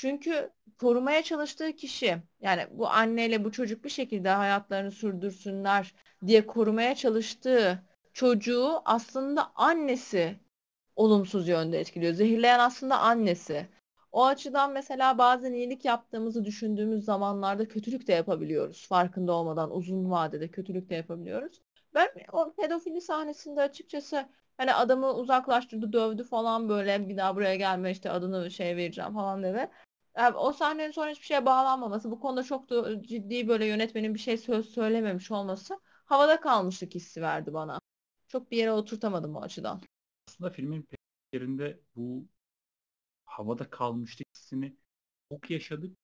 Çünkü korumaya çalıştığı kişi yani bu anneyle bu çocuk bir şekilde hayatlarını sürdürsünler diye korumaya çalıştığı çocuğu aslında annesi olumsuz yönde etkiliyor. Zehirleyen aslında annesi. O açıdan mesela bazen iyilik yaptığımızı düşündüğümüz zamanlarda kötülük de yapabiliyoruz. Farkında olmadan uzun vadede kötülük de yapabiliyoruz. Ben o pedofili sahnesinde açıkçası hani adamı uzaklaştırdı, dövdü falan böyle bir daha buraya gelme işte adını şey vereceğim falan dedi. O sahnenin sonra hiçbir şeye bağlanmaması, bu konuda çok da ciddi böyle yönetmenin bir şey söz söylememiş olması havada kalmışlık hissi verdi bana. Çok bir yere oturtamadım o açıdan. Aslında filmin yerinde bu havada kalmışlık hissini çok yaşadık.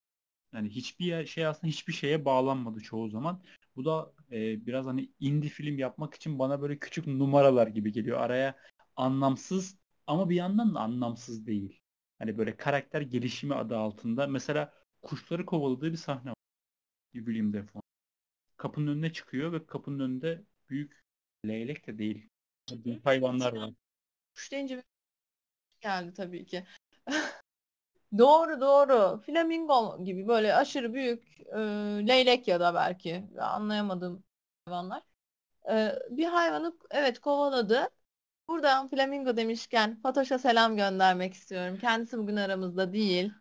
Yani hiçbir şey aslında hiçbir şeye bağlanmadı çoğu zaman. Bu da e, biraz hani indie film yapmak için bana böyle küçük numaralar gibi geliyor. Araya anlamsız ama bir yandan da anlamsız değil. Hani böyle karakter gelişimi adı altında. Mesela kuşları kovaladığı bir sahne var. William Dafoe. Kapının önüne çıkıyor ve kapının önünde büyük leylek de değil. Büyük hayvanlar var. Kuş deyince geldi tabii ki. Doğru doğru. Flamingo gibi böyle aşırı büyük e, leylek ya da belki anlayamadığım hayvanlar. E, bir hayvanı evet kovaladı Buradan Flamingo demişken Fatoş'a selam göndermek istiyorum. Kendisi bugün aramızda değil.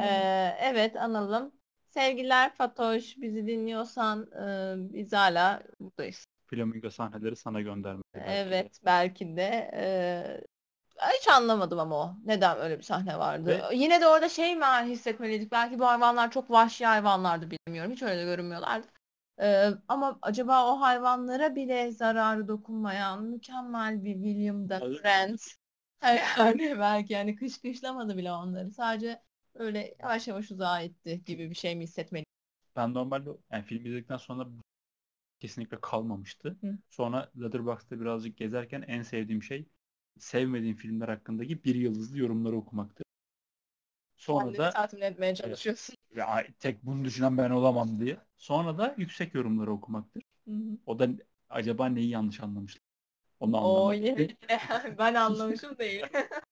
Ee, evet analım. Sevgiler Fatoş. Bizi dinliyorsan e, biz hala buradayız. Flamingo sahneleri sana göndermek. Evet belki de. e, hiç anlamadım ama o. Neden öyle bir sahne vardı. Yine de orada şey mi hissetmeliydik? Belki bu hayvanlar çok vahşi hayvanlardı bilmiyorum. Hiç öyle görünmüyorlardı. Ee, ama acaba o hayvanlara bile zararı dokunmayan mükemmel bir William da Evet. Friend. Yani belki yani kış kışlamadı bile onları. Sadece öyle yavaş yavaş uzağa itti gibi bir şey mi hissetmeliyim? Ben normalde yani film izledikten sonra kesinlikle kalmamıştı. Hı. Sonra Letterboxd'da birazcık gezerken en sevdiğim şey sevmediğim filmler hakkındaki bir yıldızlı yorumları okumaktı. Sonra Kendini da tatmin etmeye çalışıyorsun. "Ya, tek bunu düşünen ben olamam diye. Sonra da yüksek yorumları okumaktır. Hı hı. O da acaba neyi yanlış anlamışlar? Onu O anlamak. yine ben anlamışım değil.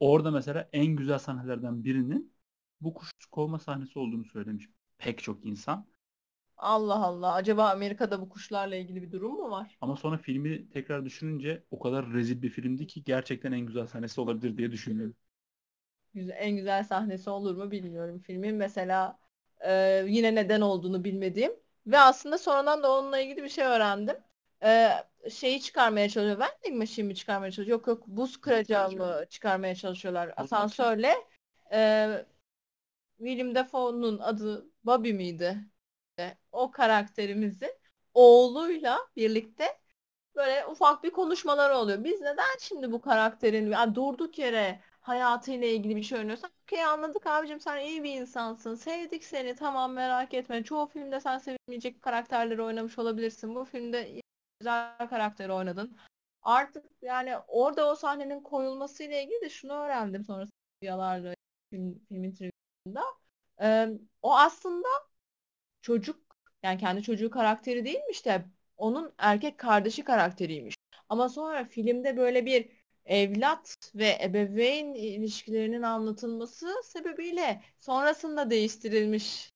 Orada mesela en güzel sahnelerden birinin bu kuş kovma sahnesi olduğunu söylemiş pek çok insan. Allah Allah. Acaba Amerika'da bu kuşlarla ilgili bir durum mu var? Ama sonra filmi tekrar düşününce o kadar rezil bir filmdi ki gerçekten en güzel sahnesi olabilir diye düşünüyorum. Güzel, en güzel sahnesi olur mu bilmiyorum filmin. Mesela e, yine neden olduğunu bilmediğim ve aslında sonradan da onunla ilgili bir şey öğrendim. E, şeyi çıkarmaya çalışıyor. Vending machine mi çıkarmaya çalışıyor? Yok yok buz kıracağımı çıkarmaya çalışıyorlar. Asansörle e, William Dafoe'nun adı Bobby miydi? E, O karakterimizin oğluyla birlikte böyle ufak bir konuşmalar oluyor. Biz neden şimdi bu karakterin yani durduk yere hayatıyla ilgili bir şey oynuyorsan okey anladık abicim sen iyi bir insansın. Sevdik seni tamam merak etme. Çoğu filmde sen sevilmeyecek karakterleri oynamış olabilirsin. Bu filmde güzel karakteri oynadın. Artık yani orada o sahnenin koyulmasıyla ilgili de şunu öğrendim sonrasında yalarla film, filmin trivyasında. Ee, o aslında çocuk yani kendi çocuğu karakteri değilmiş de onun erkek kardeşi karakteriymiş. Ama sonra filmde böyle bir evlat ve ebeveyn ilişkilerinin anlatılması sebebiyle sonrasında değiştirilmiş.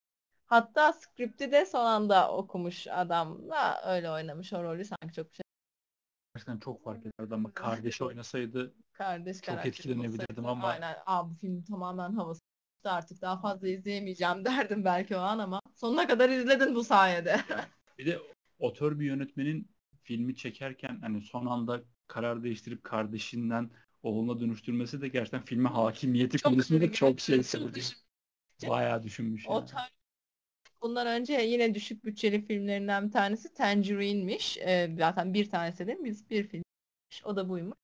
Hatta skripti de son anda okumuş adam da öyle oynamış o rolü sanki çok şey Gerçekten çok fark ederdi ama kardeşi oynasaydı kardeş Çok etkilenebilirdim ama- Aynen. Aa, bu film tamamen havası artık daha fazla izleyemeyeceğim derdim belki o an ama sonuna kadar izledin bu sayede. bir de otör bir yönetmenin filmi çekerken hani son anda karar değiştirip kardeşinden oğluna dönüştürmesi de gerçekten filme hakimiyeti konusunda çok şey söyledi. Bayağı düşünmüş. O yani. tar- Bundan önce yine düşük bütçeli filmlerinden bir tanesi Tangerine'miş. Ee, zaten bir tanesi de biz bir filmmiş. O da buymuş.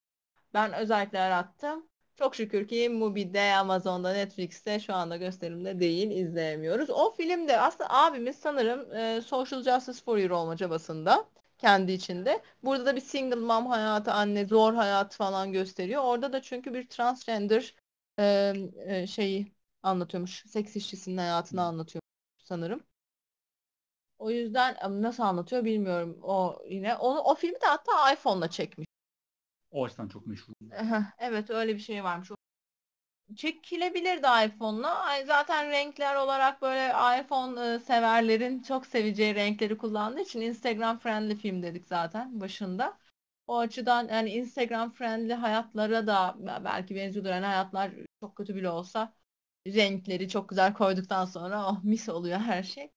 Ben özellikle arattım. Çok şükür ki Mubi'de, Amazon'da, Netflix'te şu anda gösterimde değil, izleyemiyoruz. O filmde aslında abimiz sanırım e, Social Justice for Your olma çabasında kendi içinde. Burada da bir single mom hayatı, anne zor hayat falan gösteriyor. Orada da çünkü bir transgender e, e, şeyi anlatıyormuş. Seks işçisinin hayatını anlatıyor sanırım. O yüzden nasıl anlatıyor bilmiyorum. O yine onu o filmi de hatta iPhone'la çekmiş. O açıdan çok meşhur. Evet öyle bir şey varmış. Çekilebilirdi iPhone'la. Zaten renkler olarak böyle iPhone e, severlerin çok seveceği renkleri kullandığı için Instagram friendly film dedik zaten başında. O açıdan yani Instagram friendly hayatlara da belki benziyordur. Yani hayatlar çok kötü bile olsa renkleri çok güzel koyduktan sonra oh mis oluyor her şey.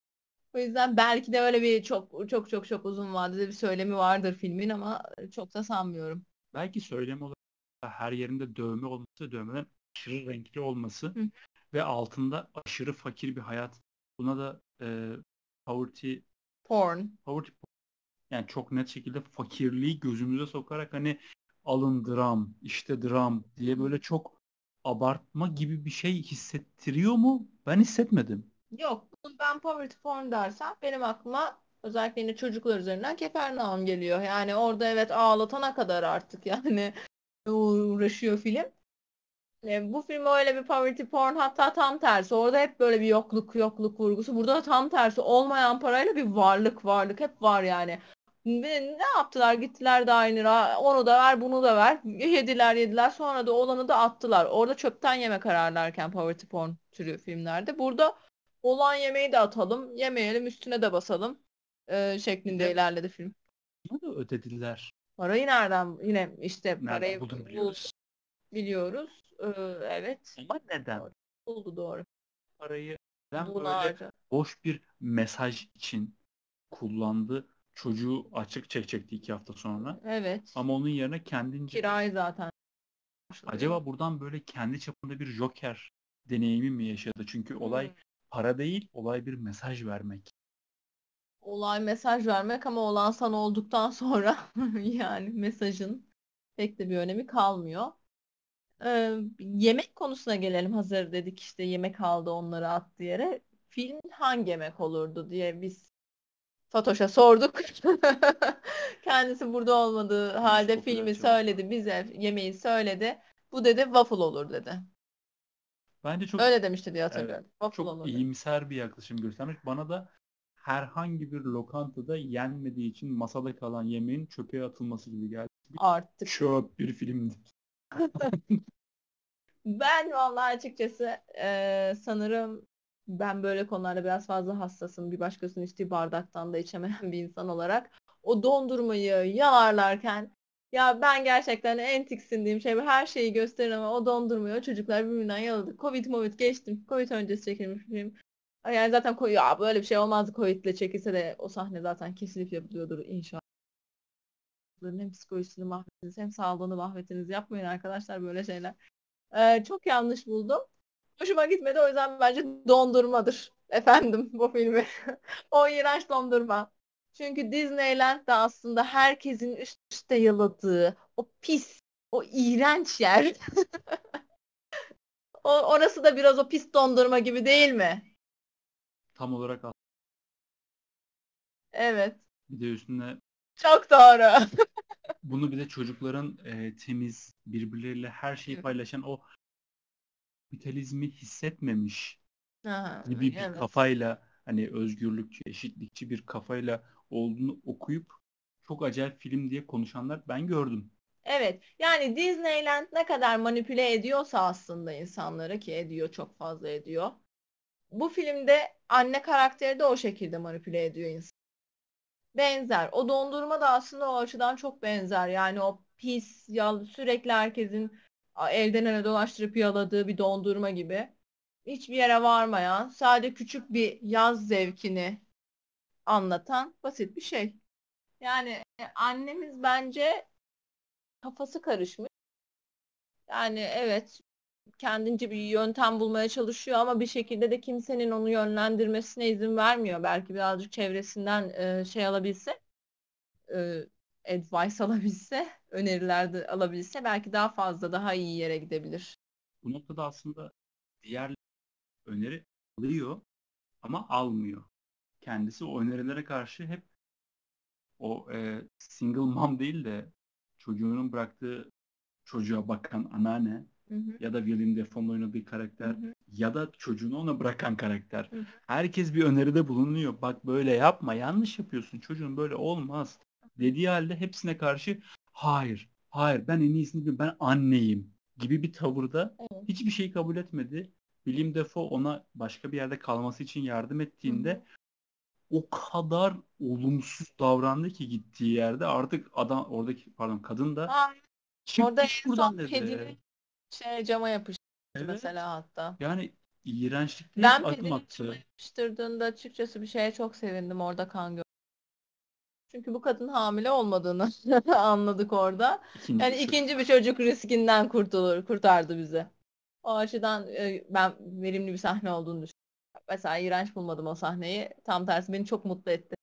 O yüzden belki de öyle bir çok çok çok çok uzun vadede bir söylemi vardır filmin ama çok da sanmıyorum. Belki söylem olarak her yerinde dövme olması, dövmelerin aşırı renkli olması Hı. ve altında aşırı fakir bir hayat. Buna da e, poverty, Porn. poverty yani çok net şekilde fakirliği gözümüze sokarak hani alın dram, işte dram diye böyle çok abartma gibi bir şey hissettiriyor mu? Ben hissetmedim. Yok, ben poverty porn dersem benim aklıma özellikle yine çocuklar üzerinden Kefernaum geliyor. Yani orada evet ağlatana kadar artık yani uğraşıyor film. E, bu film öyle bir poverty porn hatta tam tersi. Orada hep böyle bir yokluk yokluk vurgusu. Burada da tam tersi. Olmayan parayla bir varlık varlık hep var yani. Ne yaptılar? Gittiler dinera. Onu da ver, bunu da ver. Yediler, yediler. Sonra da olanı da attılar. Orada çöpten yeme kararlarken poverty porn türü filmlerde. Burada olan yemeği de atalım, yemeyelim, üstüne de basalım e, şeklinde Evet. ilerledi film. Bunu da ödediler. Parayı nereden yine işte Nereden parayı buldun bul- biliyoruz. biliyoruz. Ee, evet. Ama neden? Buldu doğru. Parayı neden Bunu böyle harca. boş bir mesaj için kullandı? Çocuğu açık çekecekti iki hafta sonra. Evet. Ama onun yerine kendince Kirayı zaten. acaba buradan böyle kendi çapında bir Joker deneyimi mi yaşadı? Çünkü olay Hmm. para değil, olay bir mesaj vermek. olay mesaj vermek ama olan sana olduktan sonra yani mesajın pek de bir önemi kalmıyor. Ee, yemek konusuna gelelim hazır dedik işte yemek aldı onları attı yere. Film hangi yemek olurdu diye biz Fatoş'a sorduk. Kendisi burada olmadığı halde popüler filmi söyledi bize yemeği söyledi. Bu dedi waffle olur dedi. Bence çok Öyle demişti diye hatırlıyorum. Waffle çok olur iyimser bir yaklaşım göstermiş. Bana da herhangi bir lokantada yenmediği için masada kalan yemeğin çöpe atılması gibi geldi. Artık Çöp bir filmdi. Ben vallahi açıkçası eee, sanırım ben böyle konularda biraz fazla hassasım. Bir başkasının içtiği bardaktan da içemeyen bir insan olarak. O dondurmayı yalarlarken ya ben gerçekten en tiksindiğim şey her şeyi gösterin ama o dondurmayı o çocuklar birbirinden yaladı. Covid Covid geçtim. Covid öncesi çekilmiş film. Yani zaten ya böyle bir şey olmazdı Covid'le çekilse de o sahne zaten kesilip yapılıyordur inşallah. Hem psikolojisini mahvettiniz hem sağlığını mahvettiniz. Yapmayın arkadaşlar böyle şeyler. Ee, çok yanlış buldum. Hoşuma gitmedi o yüzden bence dondurmadır. Efendim bu filmi. O iğrenç dondurma. Çünkü Disneyland de aslında herkesin üst üste yaladığı o pis, o iğrenç yer. O, orası da biraz o pis dondurma gibi değil mi? Tam olarak Evet. bir de üstüne Çok doğru. bunu bir de çocukların e, temiz birbirleriyle her şeyi paylaşan o kapitalizmi hissetmemiş Ha, gibi bir evet. kafayla hani özgürlükçü, eşitlikçi bir kafayla olduğunu okuyup çok acayip film diye konuşanlar ben gördüm. Evet. Yani Disneyland ne kadar manipüle ediyorsa aslında insanları ki ediyor çok fazla ediyor. Bu filmde anne karakteri de o şekilde manipüle ediyor insan. Benzer. O dondurma da aslında o açıdan çok benzer. Yani o pis, yal, sürekli herkesin elden ele dolaştırıp yaladığı bir dondurma gibi. Hiçbir yere varmayan, sadece küçük bir yaz zevkini anlatan basit bir şey. Yani e, annemiz bence kafası karışmış. Yani evet kendince bir yöntem bulmaya çalışıyor ama bir şekilde de kimsenin onu yönlendirmesine izin vermiyor. Belki birazcık çevresinden e, şey alabilse, e, advice alabilse, öneriler de alabilse belki daha fazla daha iyi yere gidebilir. Bu noktada aslında diğer öneri alıyor ama almıyor. Kendisi o önerilere karşı hep o e, single mom değil de çocuğunun bıraktığı çocuğa bakan anneanne Hı hı. ya da William Dafoe'nun oynadığı karakter Hı hı. ya da çocuğunu ona bırakan karakter. Hı hı. Herkes bir öneride bulunuyor. Bak böyle yapma, yanlış yapıyorsun. Çocuğun böyle olmaz. Dediği halde hepsine karşı hayır, hayır ben en iyisini biliyorum. Ben anneyim gibi bir tavırda Evet. hiçbir şeyi kabul etmedi. William Dafoe ona başka bir yerde kalması için yardım ettiğinde o kadar olumsuz davrandı ki gittiği yerde artık adam oradaki pardon kadın da Aa, çık orada en buradan son dedi. kedini şey cama yapıştı Evet. mesela hatta. Yani iğrençlikte Ben hep adım attı. cama yapıştırdığında açıkçası bir şeye çok sevindim orada kan gör. Çünkü bu kadın hamile olmadığını anladık orada. İkinci Yani şey. ikinci bir çocuk riskinden kurtulur, kurtardı bizi. O açıdan e, ben verimli bir sahne olduğunu düşünüyorum. Mesela iğrenç bulmadım o sahneyi. Tam tersi beni çok mutlu etti.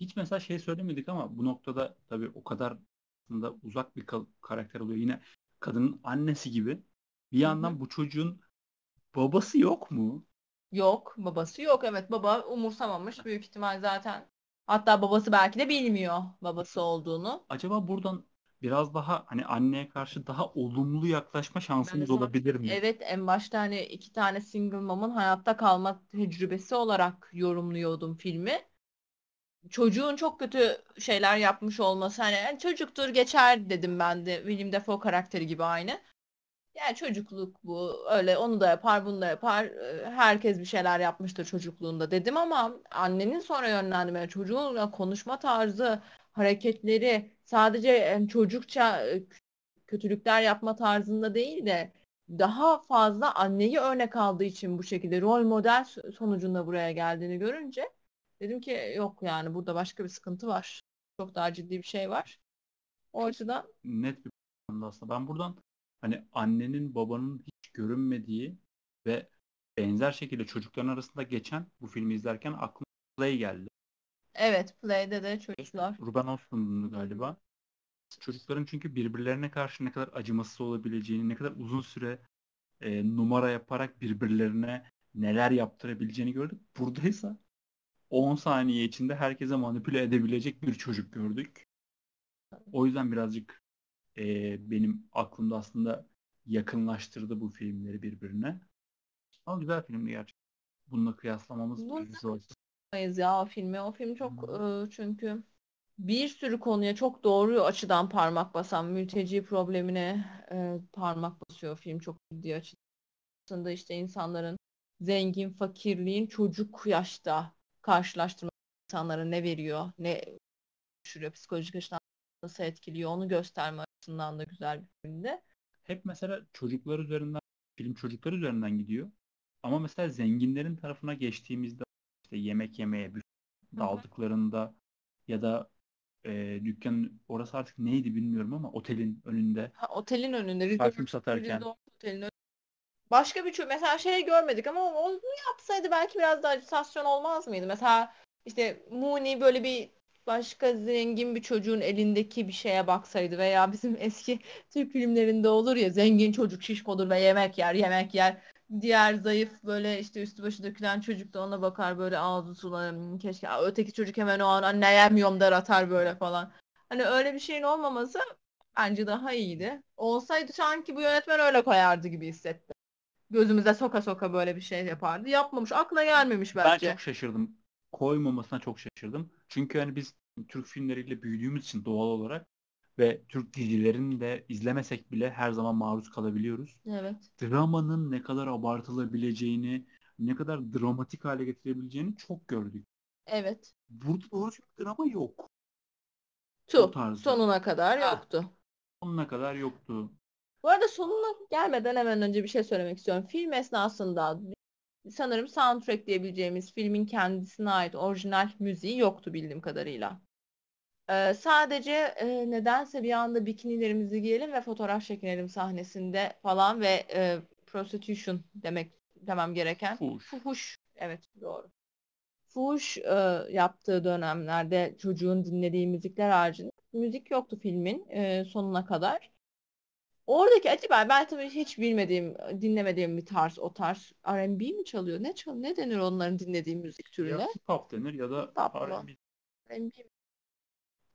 Hiç mesela şey söylemedik ama bu noktada tabii o kadar aslında uzak bir kal- karakter oluyor. Yine kadının annesi gibi. Bir yandan bu çocuğun babası yok mu? Yok, babası yok. Evet, baba umursamamış büyük ihtimal zaten. Hatta babası belki de bilmiyor babası olduğunu. Acaba buradan biraz daha hani anneye karşı daha olumlu yaklaşma şansımız sana- olabilir mi? Evet, en başta hani iki tane single mom'un hayatta kalma tecrübesi olarak yorumluyordum filmi. Çocuğun çok kötü şeyler yapmış olması hani "Yani çocuktur geçer dedim ben de William Dafoe karakteri gibi aynı. Yani çocukluk bu öyle onu da yapar bunu da yapar herkes bir şeyler yapmıştır çocukluğunda dedim ama annenin sonra yönlendirmeye çocuğun konuşma tarzı hareketleri sadece yani çocukça kötülükler yapma tarzında değil de daha fazla anneyi örnek aldığı için bu şekilde rol model sonucunda buraya geldiğini görünce dedim ki yok yani burada başka bir sıkıntı var. Çok daha ciddi bir şey var. O açıdan net bir aslında. Ben buradan hani annenin babanın hiç görünmediği ve benzer şekilde çocukların arasında geçen bu filmi izlerken aklıma Play geldi. Evet Play'de de çocuklar. Ruben Östlund'un galiba. Çocukların çünkü birbirlerine karşı ne kadar acımasız olabileceğini, ne kadar uzun süre e, numara yaparak birbirlerine neler yaptırabileceğini gördük. Buradaysa 10 saniye içinde herkese manipüle edebilecek bir çocuk gördük. O yüzden birazcık e, benim aklımda aslında yakınlaştırdı bu filmleri birbirine. Ama güzel filmdi gerçekten. Bununla kıyaslamamız zor. Ya o filmi. O film çok Hmm. e, çünkü bir sürü konuya çok doğru açıdan parmak basan mülteci problemine e, parmak basıyor film çok ciddi açıdan. Aslında işte insanların zengin fakirliğin çocuk yaşta karşılaştırma insanlara ne veriyor, ne düşürüyor, psikolojik açıdan nasıl etkiliyor onu gösterme açısından da güzel bir filmdi. Hep mesela çocuklar üzerinden, film çocuklar üzerinden gidiyor. Ama mesela zenginlerin tarafına geçtiğimizde işte yemek yemeye daldıklarında ya da e, dükkanın orası artık neydi bilmiyorum ama otelin önünde Ha, otelin önünde parfüm satarken Resort otelin. Başka bir ço- mesela şey görmedik ama onu yapsaydı belki biraz daha ajitasyon olmaz mıydı? Mesela işte Mooney böyle bir başka zengin bir çocuğun elindeki bir şeye baksaydı veya bizim eski Türk filmlerinde olur ya zengin çocuk şişkodur ve yemek yer yemek yer. Diğer zayıf böyle işte üstü başı dökülen çocuk da ona bakar böyle ağzı sular "Hmm, keşke öteki çocuk hemen o an anne yemiyorum der atar böyle falan. Hani öyle bir şeyin olmaması bence daha iyiydi. Olsaydı sanki bu yönetmen öyle koyardı gibi hissettim. Gözümüze soka soka böyle bir şey yapardı. Yapmamış. Aklına gelmemiş ben bence. çok şaşırdım. Koymamasına çok şaşırdım. Çünkü hani biz Türk filmleriyle büyüdüğümüz için doğal olarak ve Türk dizilerini de izlemesek bile her zaman maruz kalabiliyoruz. Evet. Dramanın ne kadar abartılabileceğini, ne kadar dramatik hale getirebileceğini çok gördük. Evet. Burada doğru bir drama yok. Tu. Sonuna kadar Ha. yoktu. Sonuna kadar yoktu. Bu arada sonuna gelmeden hemen önce bir şey söylemek istiyorum. Film esnasında sanırım soundtrack diyebileceğimiz filmin kendisine ait orijinal müziği yoktu bildiğim kadarıyla. Ee, sadece e, nedense bir anda bikinilerimizi giyelim ve fotoğraf çekinelim sahnesinde falan ve e, prostitution demek demem gereken Fuş. fuhuş evet doğru. Fuhuş e, yaptığı dönemlerde çocuğun dinlediği müzikler haricinde müzik yoktu filmin e, sonuna kadar. Oradaki acaba ben tabii hiç bilmediğim, dinlemediğim bir tarz, o tarz R&B mi çalıyor? Ne çal ne denir onların dinlediği müzik Ya türüne? hip hop denir ya da? R&B. R&B?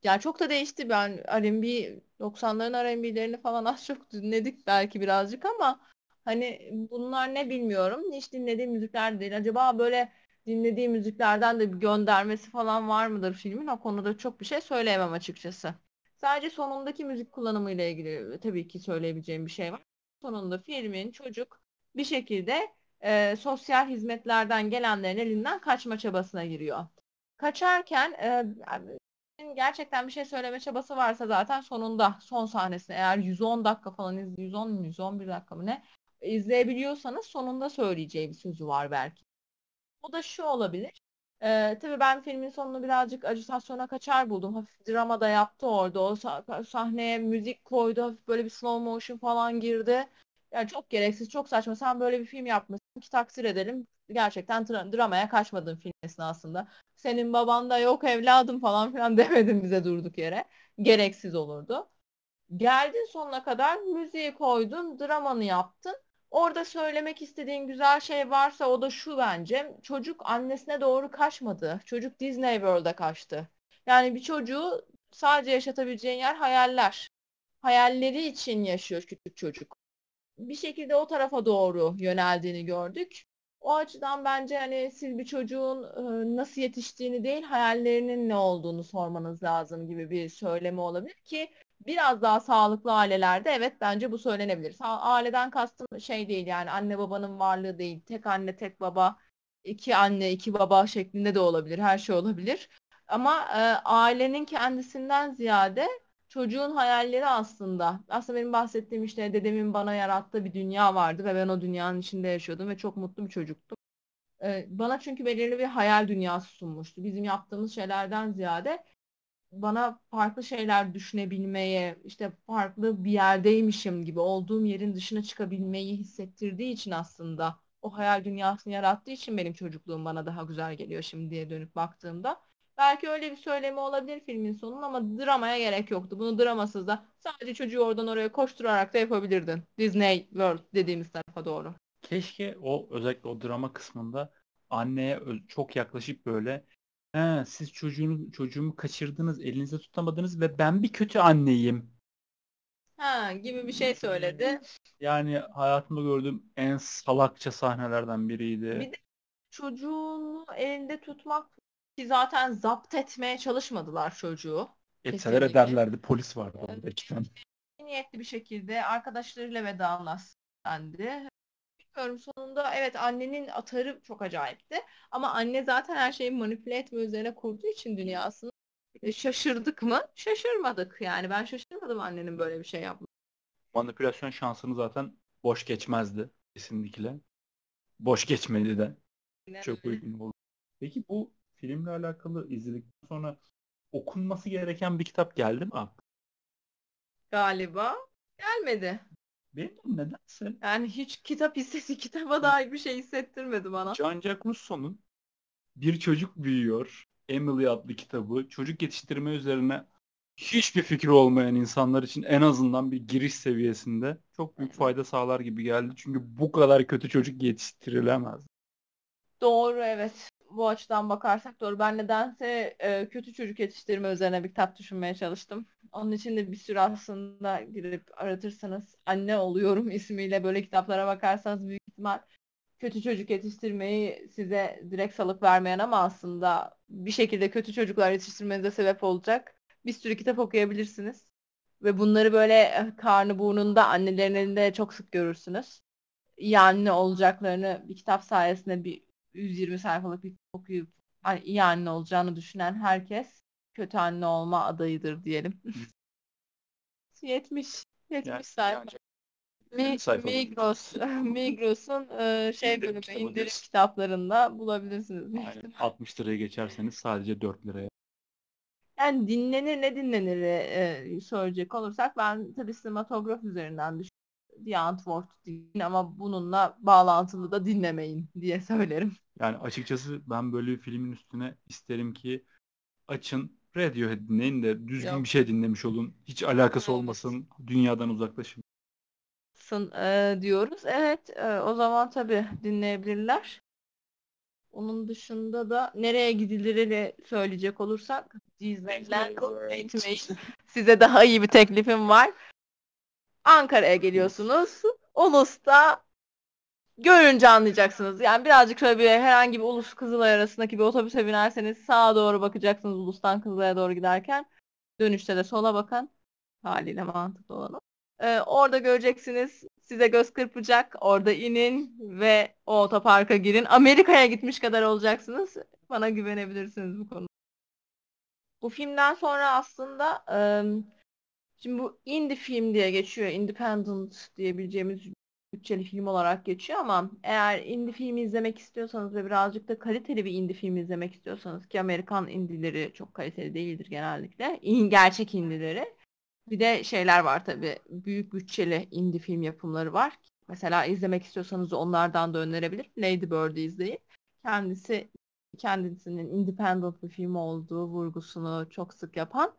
Ya çok da değişti. Ben R&B 90'ların R&B'lerini falan az çok dinledik belki birazcık ama hani bunlar ne bilmiyorum. Hiç dinlediğim müzikler değil. Acaba böyle dinlediğim müziklerden de bir göndermesi falan var mıdır filmin? O konuda çok bir şey söyleyemem açıkçası. Sadece sonundaki müzik kullanımıyla ilgili tabii ki söyleyebileceğim bir şey var. Sonunda filmin çocuk bir şekilde e, sosyal hizmetlerden gelenlerin elinden kaçma çabasına giriyor. Kaçarken e, gerçekten bir şey söyleme çabası varsa zaten sonunda son sahnesinde eğer 110 dakika falan iz 110 mu 111 dakika mı ne izleyebiliyorsanız sonunda söyleyeceği bir sözü var belki. O da şu olabilir. Ee, tabii ben filmin sonunu birazcık acitasyona kaçar buldum. Hafif drama da yaptı orada. O sah- sahneye müzik koydu. Hafif böyle bir slow motion falan girdi. Yani çok gereksiz, çok saçma. Sen böyle bir film yapmışsın ki takdir edelim. Gerçekten dra- dramaya kaçmadın film esnasında. Senin baban da yok evladım falan filan demedin bize durduk yere. Gereksiz olurdu. Geldin sonuna kadar müziği koydun, dramanı yaptın. Orada söylemek istediğin güzel şey varsa o da şu bence. Çocuk annesine doğru kaçmadı. Çocuk Disney World'a kaçtı. Yani bir çocuğu sadece yaşatabileceğin yer hayaller. Hayalleri için yaşıyor küçük çocuk. Bir şekilde o tarafa doğru yöneldiğini gördük. O açıdan bence hani siz bir çocuğun e, nasıl yetiştiğini değil hayallerinin ne olduğunu sormanız lazım gibi bir söylemi olabilir ki biraz daha sağlıklı ailelerde evet bence bu söylenebilir. Aileden kastım şey değil yani anne babanın varlığı değil. Tek anne tek baba, iki anne iki baba şeklinde de olabilir. Her şey olabilir. Ama e, ailenin kendisinden ziyade çocuğun hayalleri aslında. Aslında benim bahsettiğim işte dedemin bana yarattığı bir dünya vardı ve ben o dünyanın içinde yaşıyordum ve çok mutlu bir çocuktum. E, bana çünkü belirli bir hayal dünyası sunmuştu. Bizim yaptığımız şeylerden ziyade bana farklı şeyler düşünebilmeye, işte farklı bir yerdeymişim gibi olduğum yerin dışına çıkabilmeyi hissettirdiği için aslında o hayal dünyasını yarattığı için benim çocukluğum bana daha güzel geliyor şimdi diye dönüp baktığımda. Belki öyle bir söylemi olabilir filmin sonunun ama dramaya gerek yoktu. Bunu dramasız da sadece çocuğu oradan oraya koşturarak da yapabilirdin. Disney World dediğimiz tarafa doğru. Keşke o özellikle o drama kısmında anneye çok yaklaşıp böyle He, siz çocuğunu, çocuğumu kaçırdınız, elinize tutamadınız ve ben bir kötü anneyim. Ha gibi bir şey söyledi. Yani hayatımda gördüğüm en salakça sahnelerden biriydi. Bir de çocuğunu elinde tutmak ki zaten zapt etmeye çalışmadılar çocuğu. Etseler Kesinlikle. ederlerdi. Polis vardı orada iki tane. Niyetli bir şekilde arkadaşlarıyla vedalaştı. Bilmiyorum sonunda evet annenin atarı çok acayipti. Ama anne zaten her şeyi manipüle etme üzerine kurduğu için dünyasını e, şaşırdık mı? Şaşırmadık. Yani ben şaşırmadım annenin böyle bir şey yapması. Manipülasyon şansını zaten boş geçmezdi kesinlikle. Boş geçmedi de. Yine çok uygun oldu. Peki bu filmle alakalı izledikten sonra okunması gereken bir kitap geldi mi? Galiba gelmedi. Benim nedense. Yani hiç kitap hissesi kitaba dair bir şey hissettirmedi bana. Jean-Jacques Rousseau'nun Bir Çocuk Büyüyor Emily adlı kitabı çocuk yetiştirme üzerine hiçbir fikri olmayan insanlar için en azından bir giriş seviyesinde çok büyük fayda sağlar gibi geldi. Çünkü bu kadar kötü çocuk yetiştirilemez. Doğru evet bu açıdan bakarsak doğru. Ben nedense e, kötü çocuk yetiştirme üzerine bir kitap düşünmeye çalıştım. Onun için de bir sürü aslında girip aratırsanız anne oluyorum ismiyle böyle kitaplara bakarsanız büyük ihtimal kötü çocuk yetiştirmeyi size direkt salık vermeyen ama aslında bir şekilde kötü çocuklar yetiştirmenize sebep olacak bir sürü kitap okuyabilirsiniz. Ve bunları böyle e, karnı burnunda annelerin elinde çok sık görürsünüz. İyi anne olacaklarını bir kitap sayesinde bir 120 sayfalık bir okuyup hani iyi anne olacağını düşünen herkes kötü anne olma adayıdır diyelim. 70 70 yani, sayfa. Mi, Migros Migros'un e, şey bölümü indirim kitaplarında bulabilirsiniz. Aynen. 60 liraya geçerseniz sadece 4 liraya. Yani dinlenir ne dinlenir e, söyleyecek olursak ben tabii sinematograf üzerinden düşünüyorum. The Antwoord din ama bununla bağlantılı da dinlemeyin diye söylerim. Yani açıkçası ben böyle bir filmin üstüne isterim ki açın Radiohead dinleyin de düzgün Yok. bir şey dinlemiş olun. Hiç alakası evet. olmasın. Dünyadan uzaklaşın. Sın, e, diyoruz. Evet e, o zaman tabii dinleyebilirler. Onun dışında da nereye gidilir söyleyecek olursak Disneyland size daha iyi bir teklifim var. Ankara'ya geliyorsunuz. Ulus'ta görünce anlayacaksınız. Yani birazcık şöyle bir herhangi bir Ulus Kızılay arasındaki bir otobüse binerseniz sağa doğru bakacaksınız Ulus'tan Kızılay'a doğru giderken. Dönüşte de sola bakın. Haliyle mantıklı olanı. Ee, orada göreceksiniz. Size göz kırpacak. Orada inin ve o otoparka girin. Amerika'ya gitmiş kadar olacaksınız. Bana güvenebilirsiniz bu konuda. Bu filmden sonra aslında Şimdi bu indie film diye geçiyor. Independent diyebileceğimiz bütçeli film olarak geçiyor ama eğer indie film izlemek istiyorsanız ve birazcık da kaliteli bir indie film izlemek istiyorsanız ki Amerikan indileri çok kaliteli değildir genellikle. Gerçek indileri. Bir de şeyler var tabii. Büyük bütçeli indie film yapımları var. Mesela izlemek istiyorsanız onlardan da önerebilir. Lady Bird'i izleyin. Kendisi kendisinin independent bir film olduğu vurgusunu çok sık yapan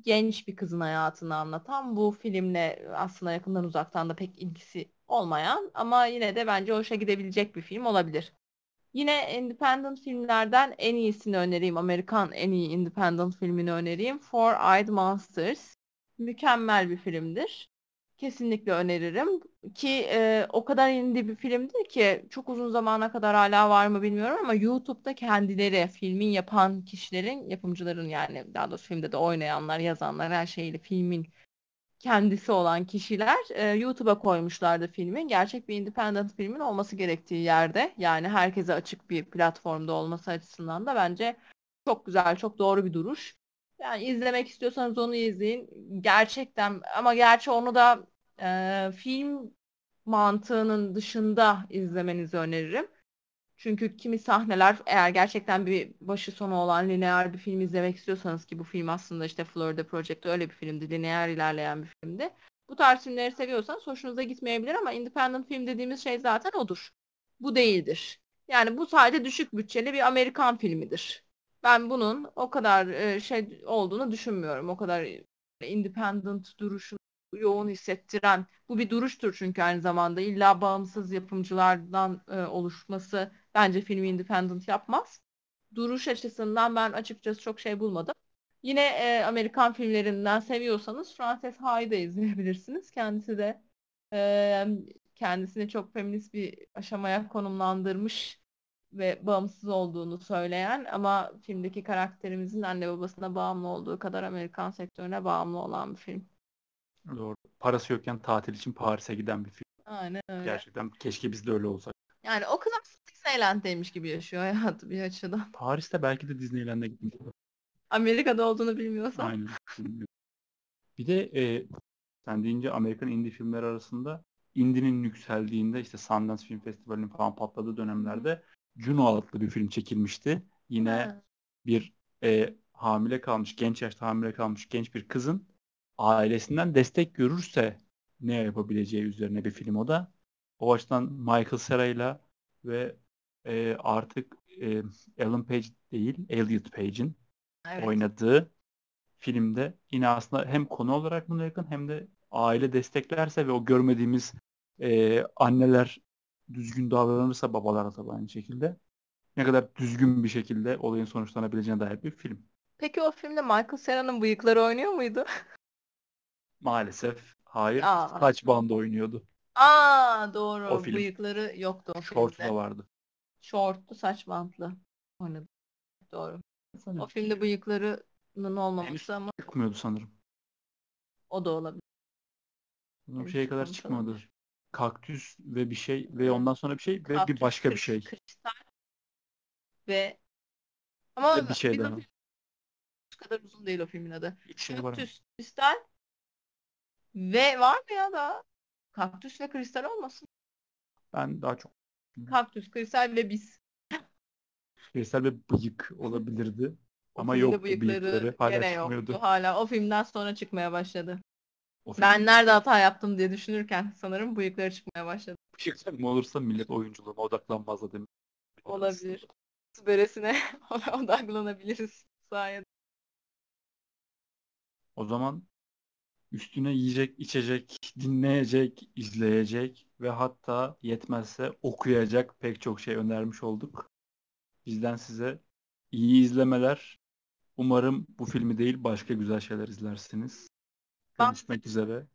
genç bir kızın hayatını anlatan bu filmle aslında yakından uzaktan da pek ilgisi olmayan ama yine de bence hoşa gidebilecek bir film olabilir. Yine independent filmlerden en iyisini önereyim. Amerikan en iyi independent filmini önereyim. Four Eyed Monsters. Mükemmel bir filmdir kesinlikle öneririm. Ki e, o kadar indie bir filmdir ki çok uzun zamana kadar hala var mı bilmiyorum ama YouTube'da kendileri filmin yapan kişilerin, yapımcıların yani daha doğrusu filmde de oynayanlar, yazanlar her şeyle filmin kendisi olan kişiler e, YouTube'a koymuşlardı filmin. Gerçek bir independent filmin olması gerektiği yerde. Yani herkese açık bir platformda olması açısından da bence Çok güzel, çok doğru bir duruş. Yani izlemek istiyorsanız onu izleyin. Gerçekten ama gerçi onu da e, film mantığının dışında izlemenizi öneririm. Çünkü kimi sahneler eğer gerçekten bir başı sonu olan lineer bir film izlemek istiyorsanız ki bu film aslında işte Florida Project öyle bir filmdi. Lineer ilerleyen bir filmdi. Bu tarz filmleri seviyorsanız hoşunuza gitmeyebilir ama independent film dediğimiz şey zaten odur. Bu değildir. Yani bu sadece düşük bütçeli bir Amerikan filmidir. Ben bunun o kadar şey olduğunu düşünmüyorum. O kadar independent duruşunu yoğun hissettiren bu bir duruştur çünkü aynı zamanda illa bağımsız yapımcılardan e, oluşması bence filmi independent yapmaz. Duruş açısından ben açıkçası çok şey bulmadım. Yine e, Amerikan filmlerinden seviyorsanız Frances Ha'yı izleyebilirsiniz. Kendisi de e, kendisini çok feminist bir aşamaya konumlandırmış ve bağımsız olduğunu söyleyen ama filmdeki karakterimizin anne babasına bağımlı olduğu kadar Amerikan sektörüne bağımlı olan bir film. Doğru. Parası yokken tatil için Paris'e giden bir film. Aynen öyle. Gerçekten keşke biz de öyle olsak. Yani o kız aslında Disneyland'deymiş gibi yaşıyor hayatı bir açıdan. Paris'te belki de Disneyland'e gitmiş. Amerika'da olduğunu bilmiyorsan. Aynen. bir de e, sen deyince Amerikan indie filmler arasında indie'nin yükseldiğinde işte Sundance Film Festivali'nin falan patladığı dönemlerde Juno adlı bir film çekilmişti. Yine Ha. bir e, hamile kalmış, genç yaşta hamile kalmış genç bir kızın ailesinden destek görürse ne yapabileceği üzerine bir film o da. O açıdan Michael Cera ve e, artık e, Ellen Page değil, Elliot Page'in Evet. oynadığı filmde yine aslında hem konu olarak buna yakın hem de aile desteklerse ve o görmediğimiz e, anneler düzgün davranırsa babalar da aynı şekilde ne kadar düzgün bir şekilde olayın sonuçlanabileceğine dair bir film. Peki o filmde Michael Cera'nın bıyıkları oynuyor muydu? Maalesef hayır. Aa. Saç bandı oynuyordu. Aa doğru. O film. Bıyıkları yoktu o filmde. da vardı. Shortlu saç bantlı oynadı. Doğru. O filmde bıyıklarının olmaması ama Çıkmıyordu sanırım. o da olabilir. Bunun Henüz şeye kadar çıkmadı. olabilir. Kaktüs ve bir şey ve ondan sonra bir şey ve bir Kaktüs, başka bir şey. Kristal ve ama Ve bir şey daha. kadar uzun değil o filmin adı. Bir. Kaktüs, kristal ve var mı ya da kaktüs ve kristal olmasın? Ben daha çok Kaktüs, kristal ve biz. Kristal ve bıyık olabilirdi. Ama yoktu bıyıkları. Hala gene çıkmıyordu. yoktu. Hala o filmden sonra çıkmaya başladı. O film Ben nerede hata yaptım diye düşünürken sanırım bıyıkları çıkmaya başladı. bıyık mı olursa millet oyunculuğuna odaklanmaz da demek. Olabilir. Böresine odaklanabiliriz sayede. O zaman üstüne yiyecek, içecek, dinleyecek, izleyecek ve hatta yetmezse okuyacak pek çok şey önermiş olduk. Bizden size iyi izlemeler. Umarım bu filmi değil başka güzel şeyler izlersiniz. Görüşmek üzere.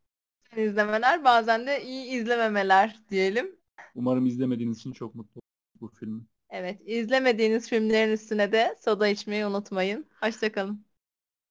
izlemeler bazen de iyi izlememeler diyelim. Umarım izlemediğiniz için çok mutlu bu filmi. Evet, izlemediğiniz filmlerin üstüne de soda içmeyi unutmayın. Hoşçakalın.